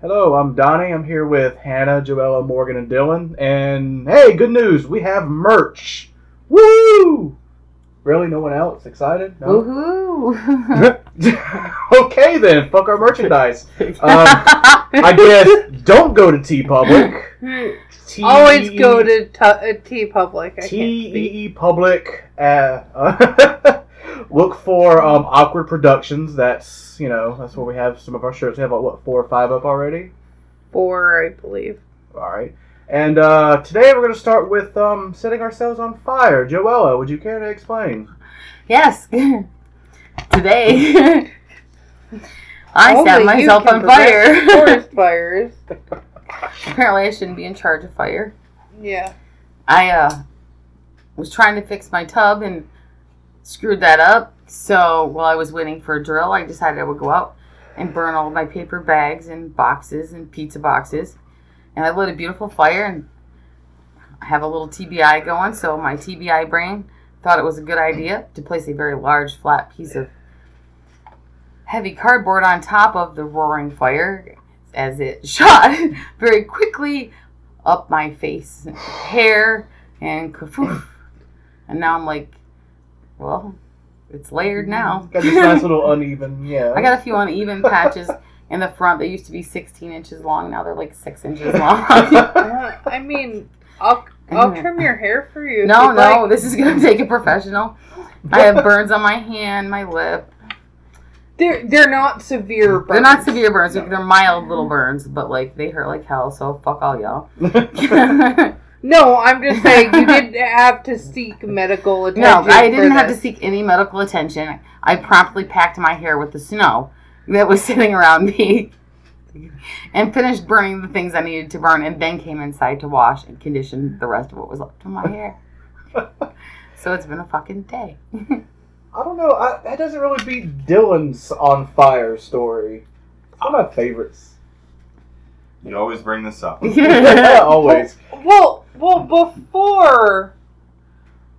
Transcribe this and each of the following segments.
Hello, I'm Donnie. I'm here with Hannah, Joella, Morgan, and Dylan. And hey, good news! We have merch. Woo! Really, no one else excited? No. Woohoo! okay then, fuck our merchandise. Um, I guess don't go to TeePublic. T- Always go to t- uh, TeePublic. I can't speak. TEE Public. Uh, look for um, Awkward Productions. That's you know that's where we have some of our shirts. We have what four or five up already. Four, I believe. All right. And uh, today we're going to start with um, setting ourselves on fire. Joella, would you care to explain? Yes. Today, I Only set myself on fire. Forest fires. Apparently, I shouldn't be in charge of fire. Yeah. I uh, was trying to fix my tub and screwed that up. So while I was waiting for a drill, I decided I would go out and burn all my paper bags and boxes and pizza boxes. And I lit a beautiful fire and I have a little TBI going. So my TBI brain thought it was a good idea to place a very large flat piece of heavy cardboard on top of the roaring fire as it shot very quickly up my face, hair, and kafoof. And now I'm like, well, it's layered now. Got this nice little uneven, yeah. I got a few uneven patches in the front. They used to be 16 inches long. Now they're like 6 inches long. Uh, I mean, I'll I'll trim your hair for you. no, no, like. this is going to take a professional. I have burns on my hand, my lip. They're they're not severe. Burns. They're not severe burns. They're mild little burns, but like they hurt like hell. So fuck all y'all. No, I'm just saying you didn't have to seek medical attention. No, I didn't have to seek any medical attention. I promptly packed my hair with the snow that was sitting around me and finished burning the things I needed to burn and then came inside to wash and condition the rest of what was left of my hair. So it's been a fucking day. I don't know. I, that doesn't really beat Dylan's on fire story. It's one of my favorites. You always bring this up. yeah, Always. Well, well, before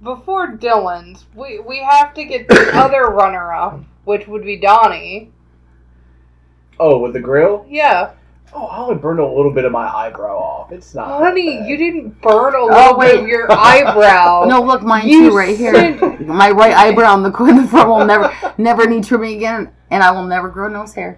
before Dylan's, we we have to get the other runner up, which would be Donnie. Oh, with the grill? Yeah, Oh, I only burned a little bit of my eyebrow off. It's not. that honey, bad. you didn't burn a Oh, little bit wait. of your eyebrow. No, look, mine You too, right here. My right eyebrow in the, in the front will never, never need trimming again, and I will never grow nose hair,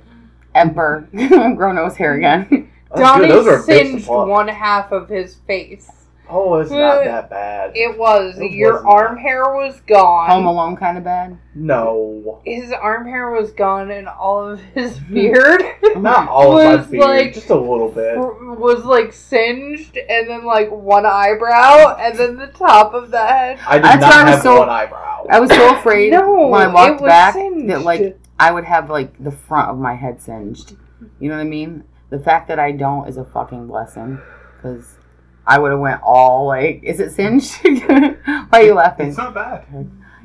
ever grow nose hair again. That's Donnie good. Those are singed one half of his face. Oh, it's not that bad. It was It your was not. arm hair was gone. Home Alone kind of bad. No, his arm hair was gone, and all of his hmm. beard not all of Was my beard, like- just a little bit. was like singed, and then like one eyebrow, and then the top of the head. I did That's not why I was have so- one eyebrow. I was so afraid No, when I it walked was back singed. that like I would have like the front of my head singed. You know what I mean? The fact that I don't is a fucking blessing because I would have went all like, is it singed? Why are you laughing? It's not bad.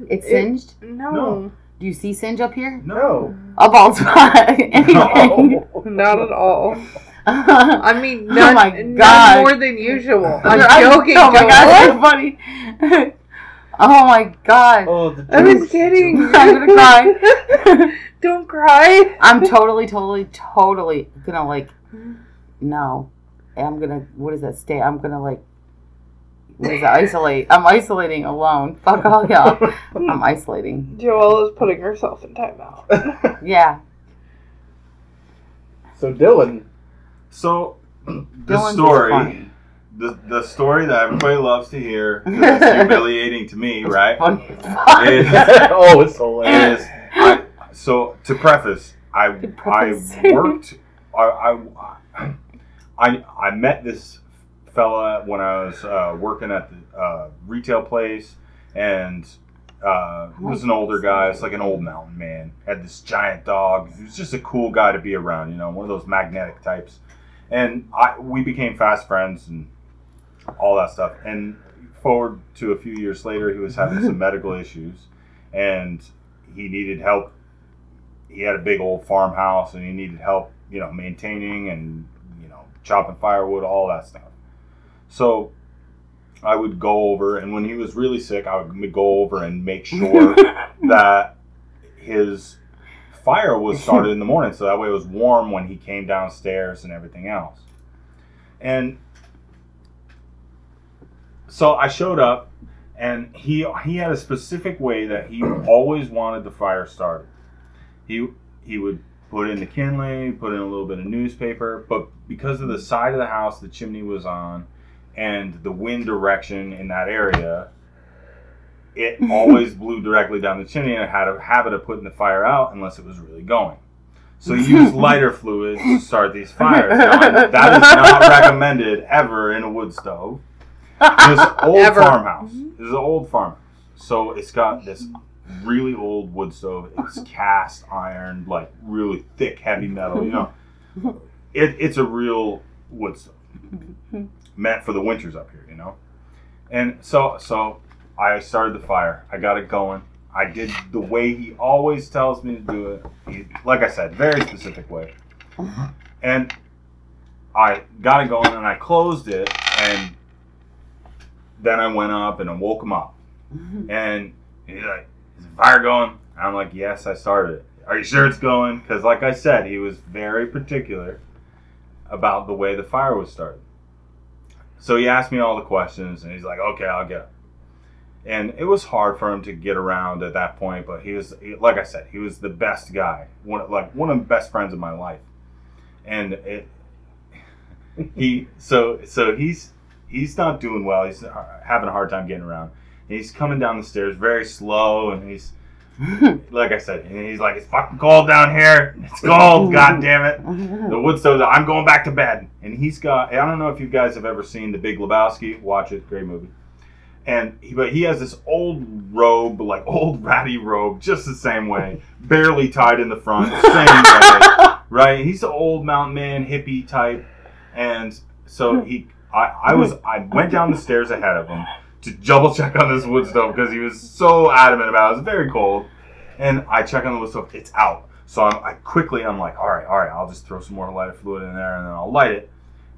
It's It- singed. no, No. Do you see singe up here? no. A bald spot. Anything. No. not at all. oh I mean, oh none, my God. more than usual. I'm I'm- joking. Oh my god, you're funny. oh my god. Oh, the I was kidding. I'm gonna cry. Don't cry. I'm totally, totally, totally gonna like. No, I'm gonna. What is that? Stay. I'm gonna like. What is that? Isolate. I'm isolating alone. Fuck all y'all. I'm isolating. Joelle is putting herself in timeout. Yeah. so Dylan, So, the Dylan's story, funny. the, the story that everybody loves to hear, 'cause it's humiliating to me, right? Funny as fuck. Is, oh, it's hilarious. is I, so to preface, I To preface. I worked, I, I I I met this fella when I was uh, working at the uh, retail place, and uh, he was an older guy. It's like an old mountain man. Had this giant dog. He was just a cool guy to be around. You know, one of those magnetic types. And I we became fast friends and all that stuff. And forward to a few years later, he was having some medical issues, and he needed help. He had a big old farmhouse, and he needed help, you know, maintaining and you know chopping firewood, all that stuff. So I would go over, and when he was really sick, I would go over and make sure that his fire was started in the morning, so that way it was warm when he came downstairs and everything else. And so I showed up, and he he had a specific way that he always wanted the fire started. He he would put in the kindling, put in a little bit of newspaper, but because of the side of the house the chimney was on, and the wind direction in that area, it always blew directly down the chimney and it had a habit of putting the fire out unless it was really going. So he used lighter fluid to start these fires. Now, that is not recommended ever in a wood stove. This old Ever. farmhouse. Mm-hmm. This is an old farmhouse. So it's got this really old wood stove. It's cast iron, like really thick, heavy metal. You know, it, it's a real wood stove meant for the winters up here. You know, and so so I started the fire. I got it going. I did the way he always tells me to do it. He, like I said, very specific way. And I got it going and I closed it and then I went up and I woke him up. And he's like, Is the fire going? I'm like, Yes, I started it. Are you sure it's going? Because, like I said, he was very particular about the way the fire was started. So he asked me all the questions and he's like, Okay, I'll get it. And it was hard for him to get around at that point, but he was, like I said, he was the best guy, one like one of the best friends of my life. And it, he, so so he's he's not doing well. He's uh, having a hard time getting around. He's coming down the stairs very slow, and he's like I said, and he's like, "It's fucking cold down here. It's cold. God damn it." The wood stove. I'm going back to bed. And he's got. I don't know if you guys have ever seen The Big Lebowski. Watch it. Great movie. And he, but he has this old robe, like old ratty robe, just the same way, barely tied in the front, same way, right? He's an old mountain man, hippie type, and so he, I, I was, I went down the stairs ahead of him to double check on this wood stove because he was so adamant about it. It was very cold, and I check on the wood stove, it's out. So I'm, I quickly, I'm like, all right, all right, I'll just throw some more lighter fluid in there, and then I'll light it,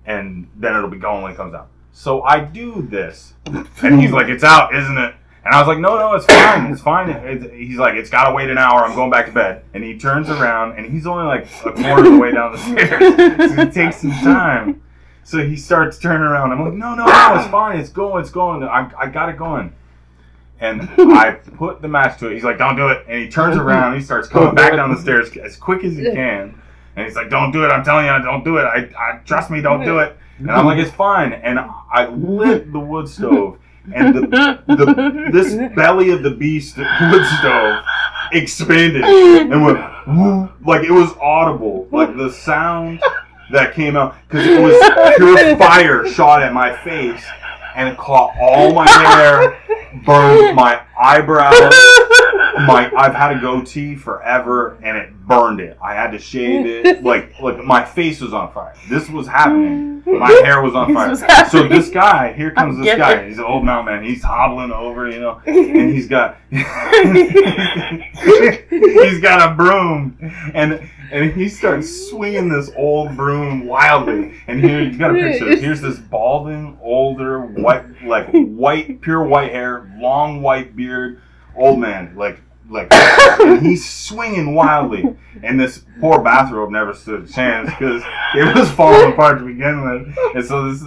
and then it'll be going when it comes out. So I do this, and he's like, "It's out, isn't it?" And I was like, "No, no, it's fine, it's fine." It- he's like, "It's got to wait an hour. I'm going back to bed." And he turns around, and he's only like a quarter of the way down the stairs. So it takes some time. So he starts turning around. I'm like, "No, no, no, it's fine. It's going. It's going. I, I got it going." And I put the match to it. He's like, "Don't do it." And he turns around. He starts coming back down the stairs as quick as he can. And he's like, "Don't do it. I'm telling you, don't do it. I, I trust me. Don't do it." And I'm like, "It's fine." And I lit the wood stove, and the, the this belly of the beast wood stove expanded and went like it was audible, like the sound that came out because it was pure fire shot at my face, and it caught all my hair, burned my eyebrows. My I've had a goatee forever, and it burned it. I had to shave it. Like like my face was on fire. This was happening. My hair was on This fire. was So this guy, here comes I this guy. it. He's an old mountain man. He's hobbling over, you know, and he's got he's got a broom, and and he starts swinging this old broom wildly. And here you got a picture. Here's this balding, older, white, like white, pure white hair, long white beard, old man, like. Like and he's swinging wildly, and this poor bathrobe never stood a chance because it was falling apart to begin with. And so this,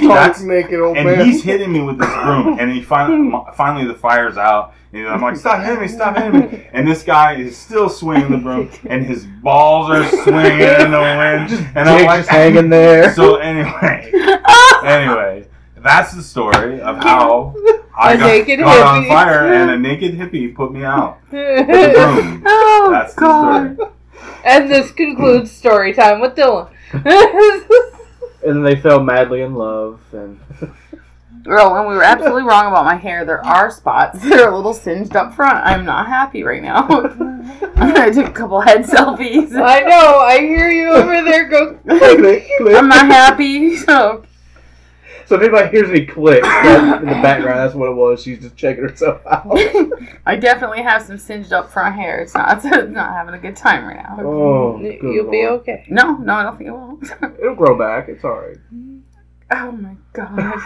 That's naked old and man. he's hitting me with this broom, and he finally, finally the fire's out, and I'm like, stop hitting me, stop hitting me, and this guy is still swinging the broom, and his balls are swinging in the wind, and I'm like, hanging there. So anyway, anyway, that's the story of how I A got, naked got on fire, and a naked hippie put me out with a broom. oh That's the God! story. and this concludes story time with Dylan. And then they fell madly in love, and Girl, oh, and we were absolutely wrong about my hair. There are spots that are a little singed up front. I'm not happy right now. I took a couple head selfies. I know. I hear you over there go. click, click. I'm not happy. So So if anybody hears any clicks in the background, that's what it was. She's just checking herself out. I definitely have some singed up front hair. It's not it's not having a good time right now. Oh, good You'll be okay. No, no, I don't think it will. It'll grow back. It's all right. oh my god!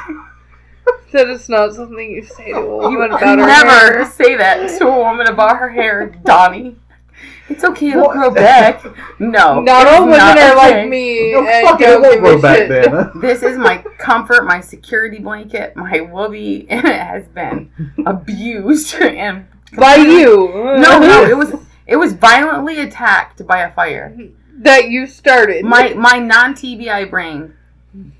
That is not something you say to a You woman would about her never hair. say that to a woman about her hair, Donnie. It's okay, it'll grow back. No. All women are okay. like me No, and fuck it, won't grow back then. huh? This is my comfort, my security blanket, my whoopee, and it has been abused and By you. No, no, it was it was violently attacked by a fire. that you started. My my non TBI brain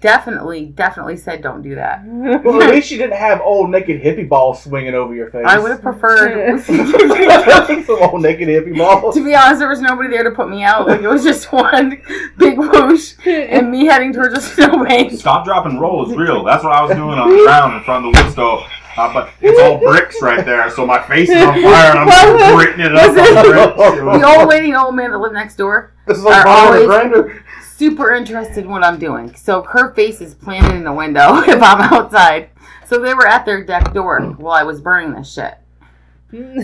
definitely definitely said don't do that. Well, at least you didn't have old naked hippie balls swinging over your face. I would have preferred. some old naked hippie balls. to be honest, there was nobody there to put me out. Like it was just one big whoosh and me heading towards a snowbank. Stop, drop, and roll is real. That's what I was doing on the ground in front of the wood stove. Uh, but it's all bricks right there, so my face is on fire and I'm just gritting it up on the bricks. The old lady and old man that live next door This is like Are always- a grinder. Super interested in what I'm doing. So her face is planted in the window if I'm outside. So they were at their deck door while I was burning this shit.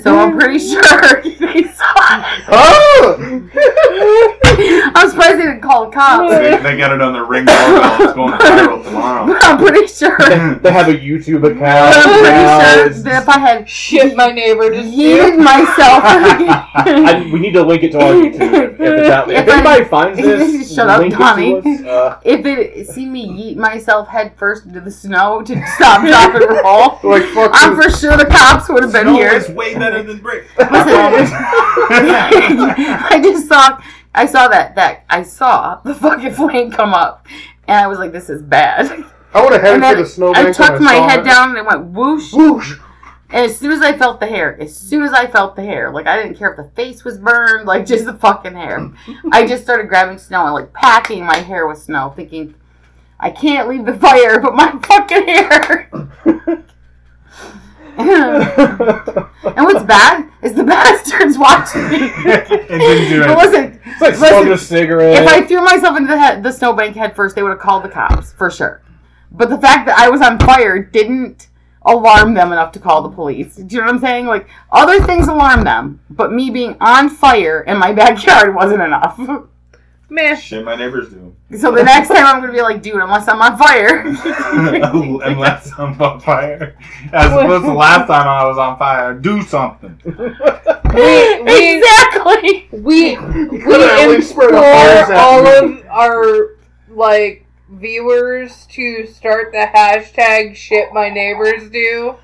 So I'm pretty sure they saw it. Oh! I'm surprised they didn't call the cops. they, they got it on their ring doorbell. It's going viral tomorrow. I'm pretty sure. They have a YouTube account. I'm now, pretty sure that if I had Shit, my neighbor just yeeted myself. I, we need to link it to our YouTube if, if it's out there. If, If I- anybody finds this, Shut up, link it to us. Uh, if it see me yeet myself head first into the snow to stop, drop, and roll, Like. I'm for sure the cops would have been Snow here. Is way better than brick. I just saw I saw that that I saw the fucking flame come up and I was like, this is bad. I would have headed And then for the snowbank. I tucked when my saw head it. down and it went whoosh. Whoosh! And as soon as I felt the hair, as soon as I felt the hair, like I didn't care if the face was burned, like just the fucking hair. I just started grabbing snow and like packing my hair with snow, thinking I can't leave the fire, but my fucking hair. and what's bad is the bastards watching me. it didn't do it. listen, it's like Listen, smoking a cigarette. if I threw myself into the, head, the snowbank head first, they would have called the cops for sure. But the fact that I was on fire didn't alarm them enough to call the police. Do you know what I'm saying? Like other things alarm them, but me being on fire in my backyard wasn't enough. Man, Shit, my neighbors do. so the next time I'm gonna be like, dude, unless I'm on fire. Unless I'm on fire. As opposed to the last time I was on fire. Do something. we we exactly. we, we spread the fires implore all of our like viewers to start the hashtag shit my neighbors do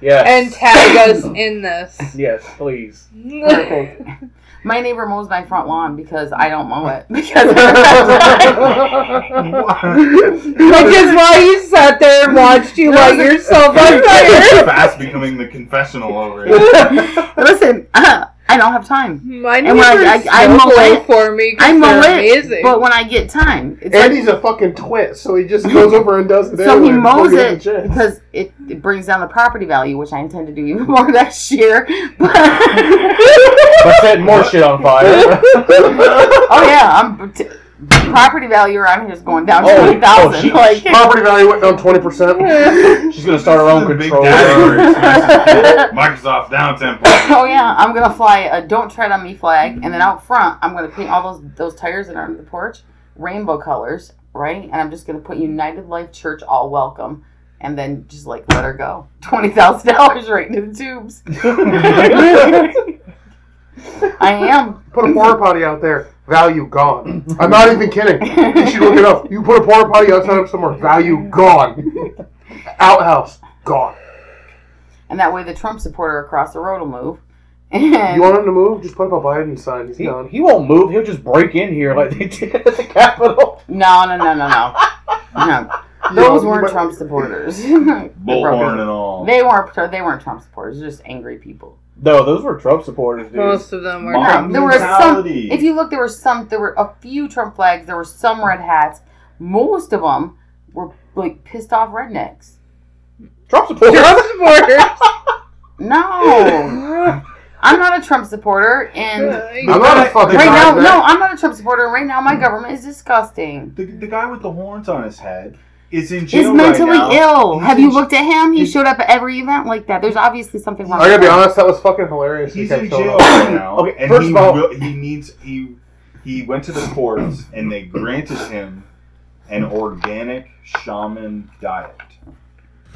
yes. and tag us in this. Yes, please. Perfect. My neighbor mows my front lawn because I don't mow it because I don't have time. Which is why you sat there and watched you light yourself on fire. Fast becoming the confessional over here. Listen, uh, I don't have time. My And when I- neighbors I- I mow snowblow it- for me I because mow they're it, amazing. but when I get time, it's Andy's a fucking twit, so he just goes over and does it. like, so he mows it gets the chance. because it, it brings down the property value, which I intend to do even more next year. By setting more shit on fire. oh yeah, I'm t- property value around here is going down Oh, oh twenty thousand. oh, she- like Property value went down twenty percent. She's gonna start her own Big controller. Microsoft down ten points. oh yeah, I'm gonna fly a "Don't Tread on Me" flag, and then out front, I'm gonna paint all those those tires that are under the porch rainbow colors, right? And I'm just gonna put United Life Church all welcome, and then just like let her go. Twenty thousand dollars right into the tubes. I am. Put a porta potty out there. Value gone. I'm not even kidding. You should look it up. You put a porta potty outside of somewhere. Value gone. Outhouse gone. And that way, the Trump supporter across the road will move. You want him to move? Just put up a Biden sign. He's He, done. he won't move. He'll just break in here like they did at the Capitol. no, no, no, no, no, no. Those weren't Trump supporters. Bullhorn and all. They weren't. They weren't Trump supporters. Just angry people. No, those were Trump supporters, dude. Most of them were. Mom. No, there were some. If you look, there were some. There were a few Trump flags. There were some red hats. Most of them were like pissed off rednecks. Trump supporters. Trump supporters. No, I'm not a Trump supporter, and I'm not a fucking right now, redneck. no, I'm not a Trump supporter. Right now, my government is disgusting. The, the guy with the horns on his head is in He's jail mentally right now. ill. He's Have you j- looked at him? He showed up at every event like that. There's obviously something wrong. I gotta be honest, that was fucking hilarious. He He's kept in showing jail up. right now. Okay, and first he of all- will, he needs he he went to the courts and they granted him an organic shaman diet.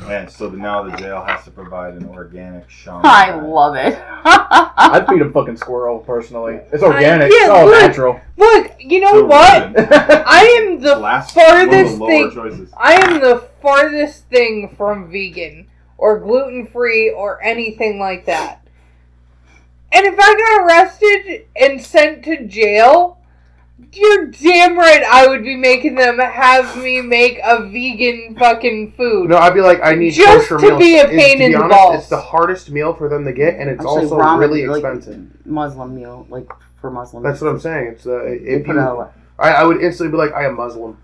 And so now the jail has to provide an organic shaman. I love it. I'd feed a fucking squirrel personally. It's organic. it's all oh, look. natural. Look, you know So what? Ruben, I am the last one of the farthest lower thing. choices. I am the farthest thing from vegan or gluten free or anything like that. And if I got arrested and sent to jail, you're damn right I would be making them have me make a vegan fucking food. No, I'd be like, I need Just kosher to meals. be a It's- pain to in be the honest, balls. It's the hardest meal for them to get, and it's Actually, also ramen, really like, expensive. Muslim meal, like for Muslims. That's what I'm saying. It's uh, They if put you, out I, I would instantly be like, I am Muslim.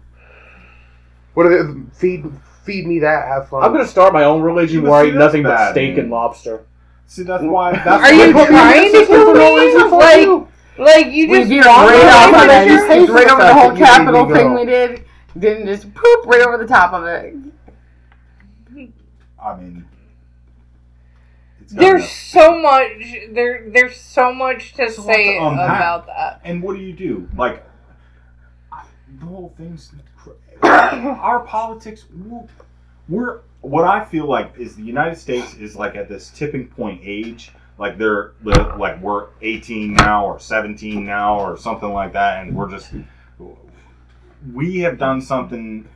What are they, feed feed me that? Have fun. I'm gonna start my own religion But where I eat nothing but steak man. and lobster. See, that's why. That's Are you why- trying to kill me? Like, like you we just veered right off on that. Just right over the whole that you made me capital thing we did. Didn't just poop right over the top of it. I mean, There's enough- so much there. There's so much to There's a lot say to about that. And what do you do? Like, the whole thing's. Our politics, we're. What I feel like is the United States is like at this tipping point age. Like they're like we're 18 now or 17 now or something like that, and we're just. We have done something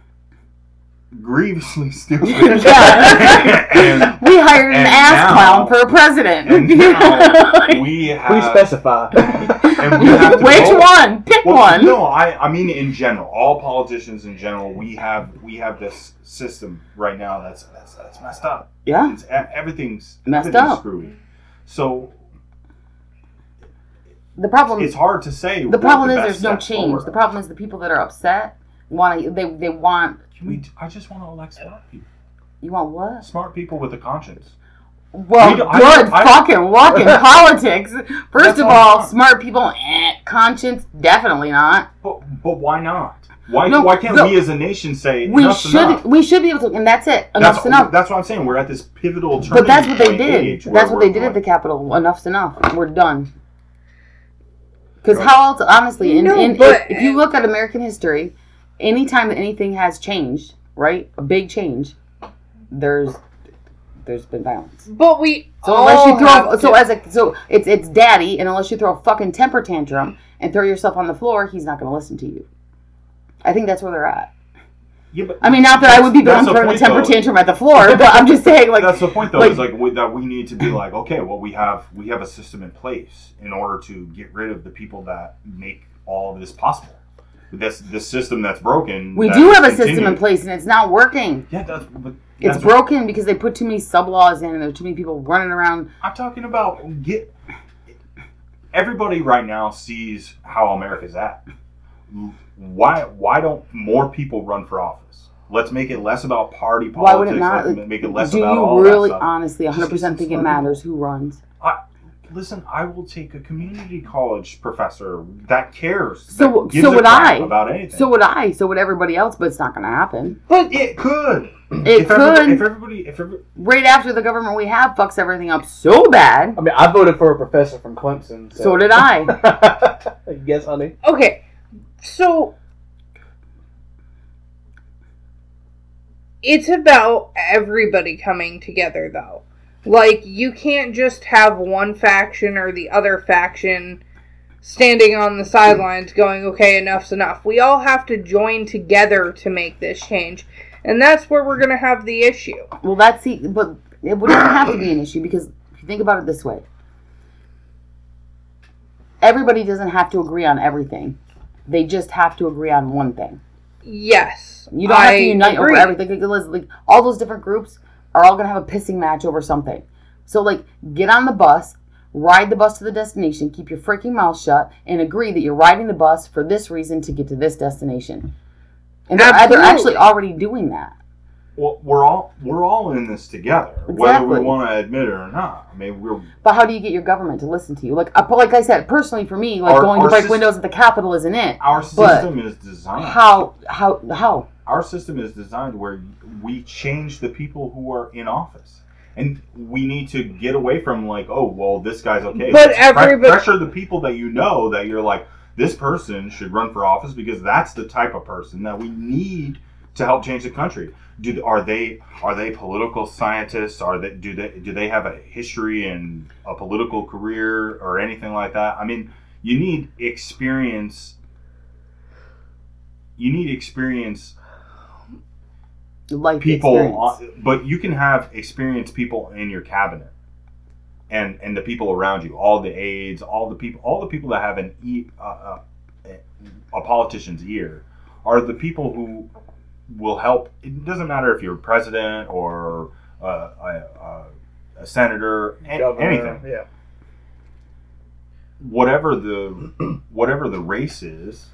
grievously stupid. Yeah. and We hired an ass now- clown for a president. and now we have. Please specify. and we have to Which vote. one? Pick Well, one. No, I, I mean in general, all politicians in general, we have we have this system right now that's that's, that's messed up. Yeah. It's, everything's Messed everything's up. screwy. So The problem it's hard to say. the problem is there's no change. forward The problem is the people that are upset want to they they want Can we? I just want to elect smart people. you want what? Smart people with a conscience. Well, We I good don't- I- fucking luck in politics. First of all all, smart people, eh, conscience, definitely not. But but why not? Why No, why can't the- we as a nation say We should enough? we should be able to, and that's it. Enough's That's, enough. that's what I'm saying. We're at this pivotal turning But that's what they did. where That's what they we're did at the Capitol. Enough's enough. We're done. Because Right. how else, honestly, in, No, in, but- if, if you look at American history, anytime that anything has changed, right, a big change, there's there's been violence. But we So all unless you throw, have so to- as a, so it's it's daddy, and unless you throw a fucking temper tantrum and throw yourself on the floor, he's not going to listen to you. I think that's where they're at. Yeah, but I mean, not that I would be the That's one the throwing a temper though. tantrum at the floor, but I'm just saying, like, that's the point though like- is like we, that we need to be like okay well we have we have a system in place in order to get rid of the people that make all of this possible this this system that's broken we that do have a system in place, and it's not working. yeah that's but It's that's- broken because they put too many sub laws in, and there's too many people running around. i'm talking about get everybody right now sees how america's at why why don't more people run for office let's make it less about party politics Why would it not? let's make it less do about you all really, that stuff. honestly, 100% think it matters who runs? Listen, I will take a community college professor that cares. So- that so would I. about anything. So would I. So would everybody else. But it's not going to happen. but it could. It if could. Everybody, if everybody, if everybody, right after the government we have fucks everything up so bad. I mean, I voted for a professor from Clemson. So, So did I. yes, honey. okay, so it's about everybody coming together, though. Like you can't just have one faction or the other faction standing on the sidelines going, "Okay, enough's enough." We all have to join together to make this change, and that's where we're gonna have the issue. Well, that's the. But it wouldn't have to be an issue because if you think about it this way, everybody doesn't have to agree on everything. They just have to agree on one thing. Yes, You don't have I to unite agree. over everything. Like, like all those different groups are all gonna have a pissing match over something. So like, get on the bus, ride the bus to the destination, keep your freaking mouth shut, and agree that you're riding the bus for this reason to get to this destination. And they're, they're actually already doing that. Well, we're all we're all in this together, whether we want to admit it or not. I mean, we're But how do you get your government to listen to you? Like, uh, but like I said, personally for me, like Our- going to break windows at the Capitol isn't it. our But system is designed. How how how? our system is designed where we change the people who are in office. And we need to get away from like, oh well, this guy's okay. But Let's everybody- pressure the people that you know that you're like, this person should run for office because that's the type of person that we need to help change the country. Do are they are they political scientists? Are they do they do they have a history and a political career or anything like that? I mean, you need experience. You need experience Life people, experience. on, but you can have experienced people in your cabinet, and and the people around you, all the aides, all the people, all the people that have an e, uh, uh, a politician's ear, are the people who will help. It doesn't matter if you're president or uh, a, a, a senator, Governor, anything Yeah. whatever the whatever the race is,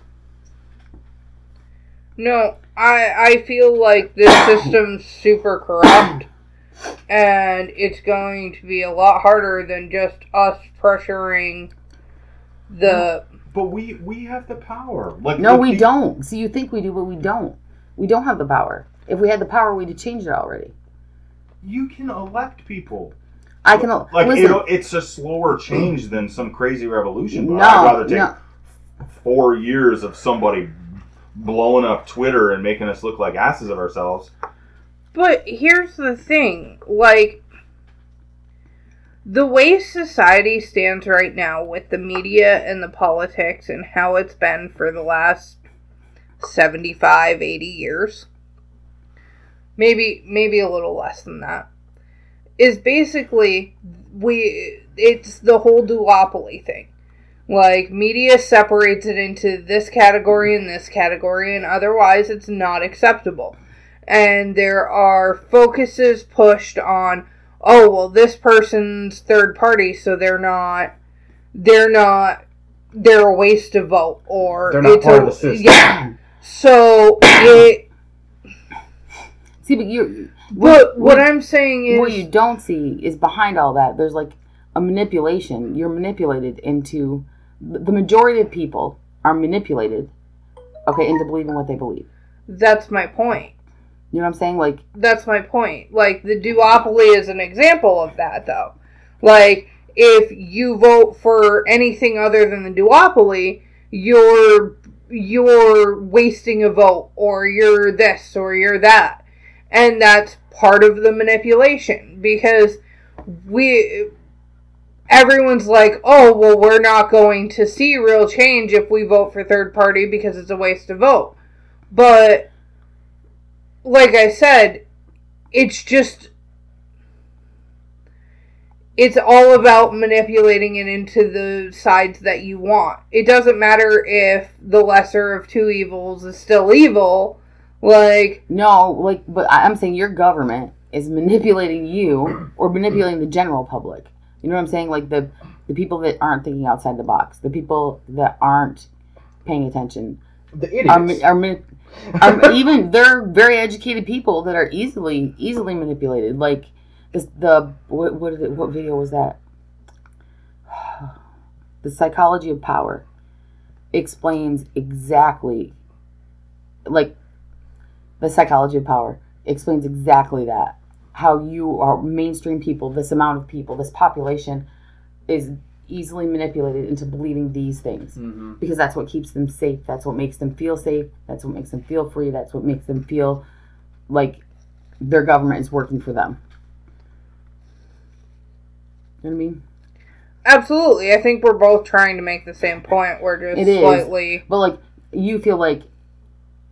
No, I I feel like this system's super corrupt, and it's going to be a lot harder than just us pressuring the. but we we have the power. Like No, we the- don't. See, you think we do, but we don't. We don't have the power. If we had the power, we'd have changed it already. You can elect people. I can Like listen. it'll, it's a slower change than some crazy revolution. But no, I'd rather take no. four years of somebody blowing up Twitter and making us look like asses of ourselves. But here's the thing, like. The way society stands right now with the media and the politics and how it's been for the last 75, 80 years, maybe maybe a little less than that, is basically we it's the whole duopoly thing. Like media separates it into this category and this category and otherwise it's not acceptable. And there are focuses pushed on oh well this person's third party so they're not they're not they're a waste of vote or They're not part a, of the system. Yeah. So it See, but you. but what I'm saying is what you don't see is behind all that. There's like a manipulation. You're manipulated into the majority of people are manipulated. Okay, into believing what they believe. that's my point. You know what I'm saying? Like, That's my point. Like the duopoly is an example of that though. Like if you vote for anything other than the duopoly, you're you're wasting a vote or you're this or you're that. And that's part of the manipulation because we everyone's like, "Oh, well we're not going to see real change if we vote for third party because it's a waste of vote." But like I said, it's just it's all about manipulating it into the sides that you want. It doesn't matter if the lesser of two evils is still evil. Like, no, like, but I- I'm saying your government is manipulating you or manipulating the general public. You know what I'm saying? Like the the people that aren't thinking outside the box, the people that aren't paying attention, The are, idiots. are, mani- are even they're very educated people that are easily easily manipulated. Like this, the what what, is it, what video was that? The psychology of power explains exactly, like, the psychology of power explains exactly that. How you are mainstream people, this amount of people, this population is easily manipulated into believing these things Mhm. because that's what keeps them safe. That's what makes them feel safe. That's what makes them feel free. That's what makes them feel like their government is working for them. You know what I mean? absolutely, I think we're both trying to make the same point. We're just It is. slightly. But like you feel like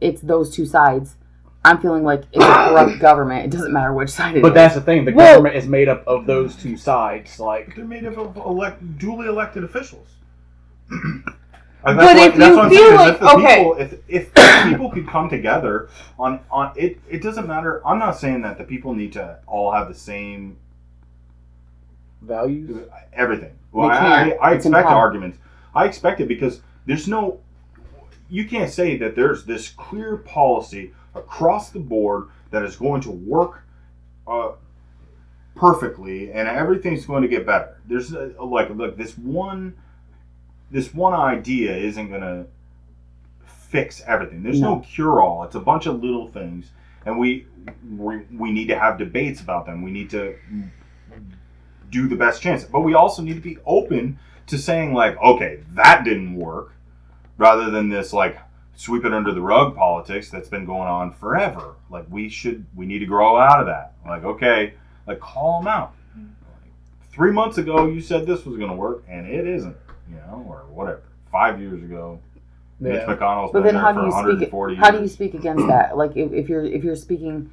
it's those two sides. I'm feeling like it's a corrupt government. It doesn't matter which side it is. But that's the thing. The Well- government is made up of those two sides. Like, They're made up of elect, duly elected officials. And But what, if that's you what I'm feel like- if the okay. people, if, if people could come together on on it, it doesn't matter. I'm not saying that the people need to all have the same values. everything. Well, I. I, I expect arguments. I expect it because there's no. You can't say that there's this clear policy across the board that is going to work uh, perfectly and everything's going to get better. There's a, like look this one this one idea isn't going to fix everything. There's no, No. cure all. It's a bunch of little things and we, we we need to have debates about them. We need to do the best chance. But we also need to be open to saying like, okay, that didn't work, rather than this like sweep it under the rug politics that's been going on forever. Like we should, we need to grow out of that. Like okay, like call them out. Like, three months ago, you said this was going to work, and it isn't. You know, or whatever. Five years ago, Mitch Yeah. McConnell's But been then there how for do you 140 speak? How do you speak against that? Like if, if you're if you're speaking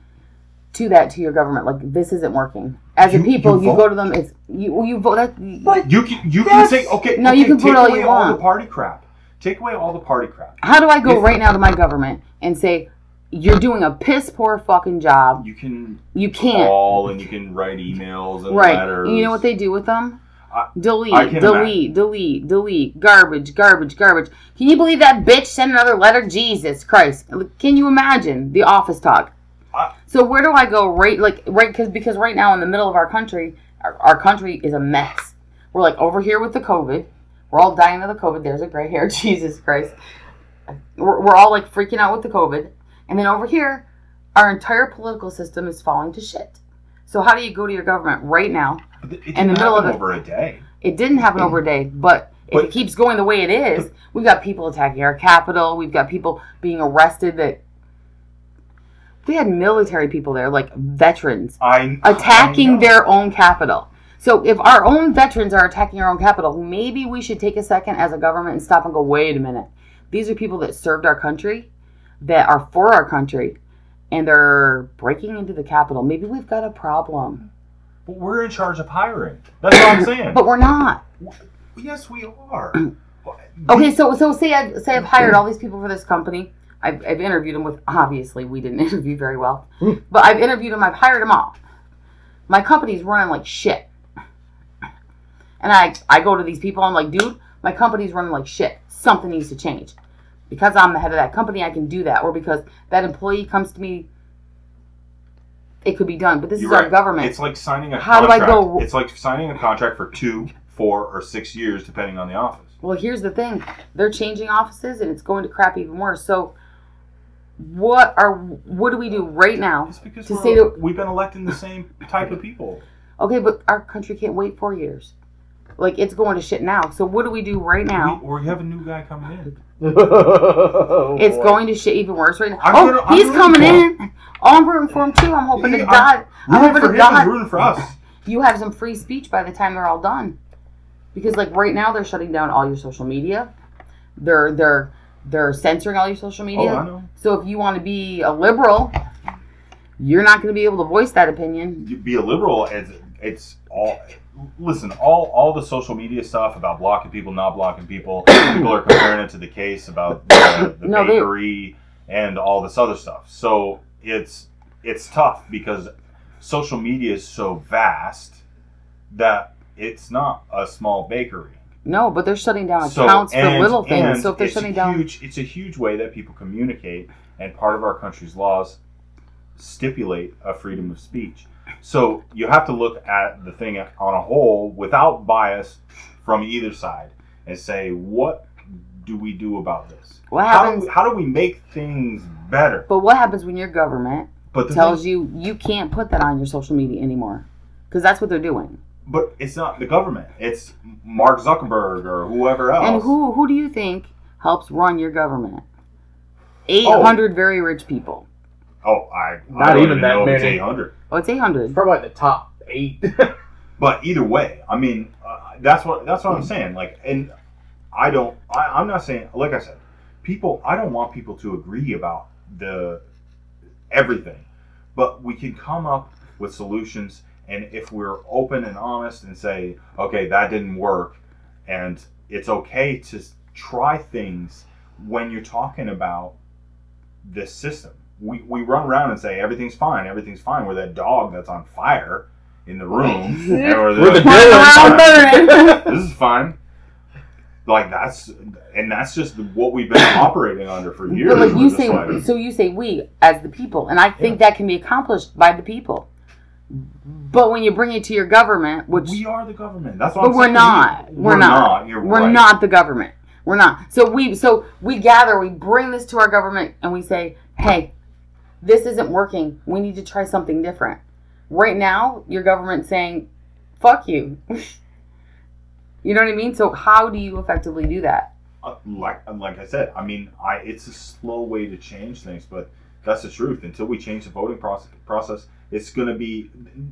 to that to your government, like this isn't working. As You- a people, you you, go to them. It's you. well, You vote. That, But You can you can say okay. No, okay, you can take put all away you all the party crap. Take away all the party crap. how do I go If- right now to my government and say you're doing a piss poor fucking job? You can You can't. call and you can write emails and Right. letters. You know what they do with them? I- delete, I can delete, delete, delete, garbage, garbage, garbage. Can you believe that bitch sent another letter? Jesus Christ! Can you imagine the office talk? So where do I go? Right, like right, because because right now in the middle of our country, our, our country is a mess. We're like over here with the COVID. We're all dying of the COVID. There's a gray hair. Jesus Christ. We're, we're all like freaking out with the COVID, and then over here, our entire political system is falling to shit. So how do you go to your government right now? It in the middle of it- over a day. It didn't happen over a day, but if But- it keeps going the way it is, we've got people attacking our capital. We've got people being arrested that we had military people there, like veterans, I I attacking know. their own capital. So if our own veterans are attacking our own capital, maybe we should take a second as a government and stop and go, wait a minute. These are people that served our country, that are for our country, and they're breaking into the capital. Maybe we've got a problem. But we're in charge of hiring. That's what I'm saying. But we're not. yes, we are. Okay, so so say I say I've hired all these people for this company. I've, I've interviewed them with obviously we didn't interview very well, hmm. but I've interviewed them. I've hired them all. My company's running like shit, and I I go to these people. I'm like, dude, my company's running like shit. Something needs to change. Because I'm the head of that company, I can do that. Or because that employee comes to me, it could be done. But this You're is our government. It's like signing a How do I contract. go- It's like signing a contract for two, four, or six years, depending on the office. Well, here's the thing: they're changing offices, and it's going to crap even worse. So, what are what do we do right now? It's because To we're, say that- we've been electing the same type of people. Okay, but our country can't wait four years. Like it's going to shit now. So what do we do right now? We, we have a new guy coming in. It's going to shit even worse right now. I'm oh, gonna- I'm he's coming in. Oh, I'm rooting for him too. I'm hoping to God. I'm Rooting hoping for to him God is rooting for us. you have some free speech by the time they're all done. Because like right now they're shutting down all your social media. They're they're they're censoring all your social Oh, media. I know. So if you want to be a liberal, you're not going to be able to voice that opinion. You be a liberal. It's, it's all. Listen, all all the social media stuff about blocking people, not blocking people. people are comparing it to the case about the, the No, they- bakery and all this other stuff. So it's it's tough because social media is so vast that it's not a small bakery. No, but they're shutting down So- accounts for little things. So if they're shutting down, huge, it's a huge way that people communicate, and part of our country's laws stipulate a freedom of speech. So you have to look at the thing on a whole without bias from either side and say, what do we do about this? What How do, happens- we, how do we make things better? but what happens when your government But tells thing- you you can't put that on your social media anymore? Because that's what they're doing. But it's not the government. It's Mark Zuckerberg or whoever else. And who who do you think helps run your government? Eight hundred very rich people. Oh, I, Not I don't even that know many. 800. Oh, it's eight hundred. Probably the top eight. But either way, I mean, uh, that's what that's what I'm saying. Like, and I don't. I, I'm not saying. Like I said, people. I don't want people to agree about the everything, but we can come up with solutions. And if we're open and honest and say, okay, that didn't work, and it's okay to try things when you're talking about this system. We, we run around and say everything's fine, everything's fine. We're that dog that's on fire in the room. and we're We're the Run around this is fine. Like that's and that's just what we've been operating under for years. But like you say, like- so you say we as the people, and I think that can be accomplished by the people. But when you bring it to your government, which we are the government. That's what but I'm we're saying. not, we're, not, You're we're right. not the government. We're not. So we so we gather, we bring this to our government, and we say, hey, this isn't working. We need to try something different. Right now, your government's saying, fuck you. you know what I mean? So how do you effectively do that? uh, like like I said, I mean, I it's a slow way to change things, but that's the truth. Until we change the voting process, process it's going to be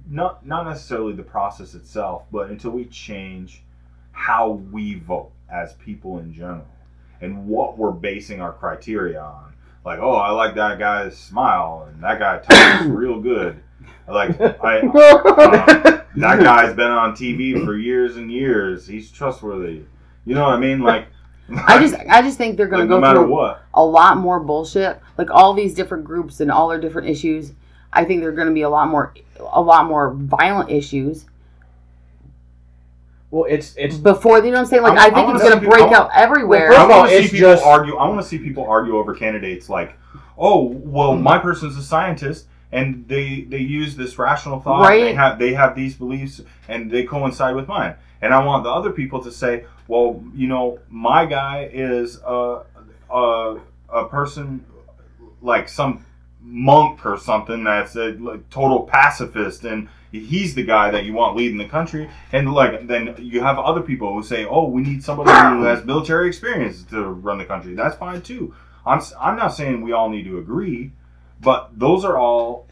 not not necessarily the process itself, but until we change how we vote as people in general and what we're basing our criteria on. Like, oh, I like that guy's smile, and that guy talks real good. Like, I, uh, that guy's been on TV for years and years. He's trustworthy. You know what I mean? Like, I just I just think they're gonna go no through what. a lot more bullshit. Like all these different groups and all their different issues. I think there're gonna be a lot more a lot more violent issues Well, it's it's before you know what I'm saying? Like I- I, I think wanna it's gonna see- break I- out everywhere. Well, I first of all, want to see it's people just- argue. I want to see people argue over candidates like, oh, well, my mm-hmm. person's a scientist, and they they use this rational thought. Right. They have they have these beliefs, and they coincide with mine. And I want the other people to say, well, you know, my guy is a a, a person like some monk or something that's a like, total pacifist and he's the guy that you want leading the country and like then you have other people who say oh we need somebody who has military experience to run the country. That's fine too. I'm, I'm not saying we all need to agree but those are all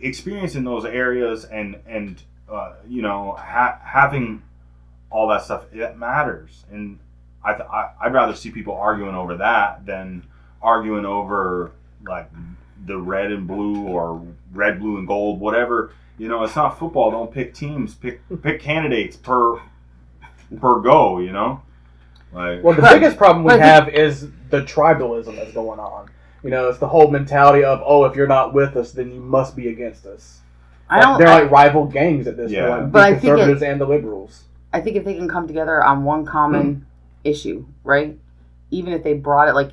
experience in those areas and and uh, you know ha- having all that stuff it matters. And I, th- I i'd rather see people arguing over that than arguing over like the red and blue or red blue and gold whatever you know it's not football don't pick teams pick pick candidates per per go you know like well the biggest problem we have is the tribalism that's going on. You know, it's the whole mentality of oh, if you're not with us, then you must be against us. I don't. They're I, like rival gangs at this Yeah. point. But the I think it- conservatives and the liberals. I think if they can come together on one common hmm. issue, right? Even if they brought it, like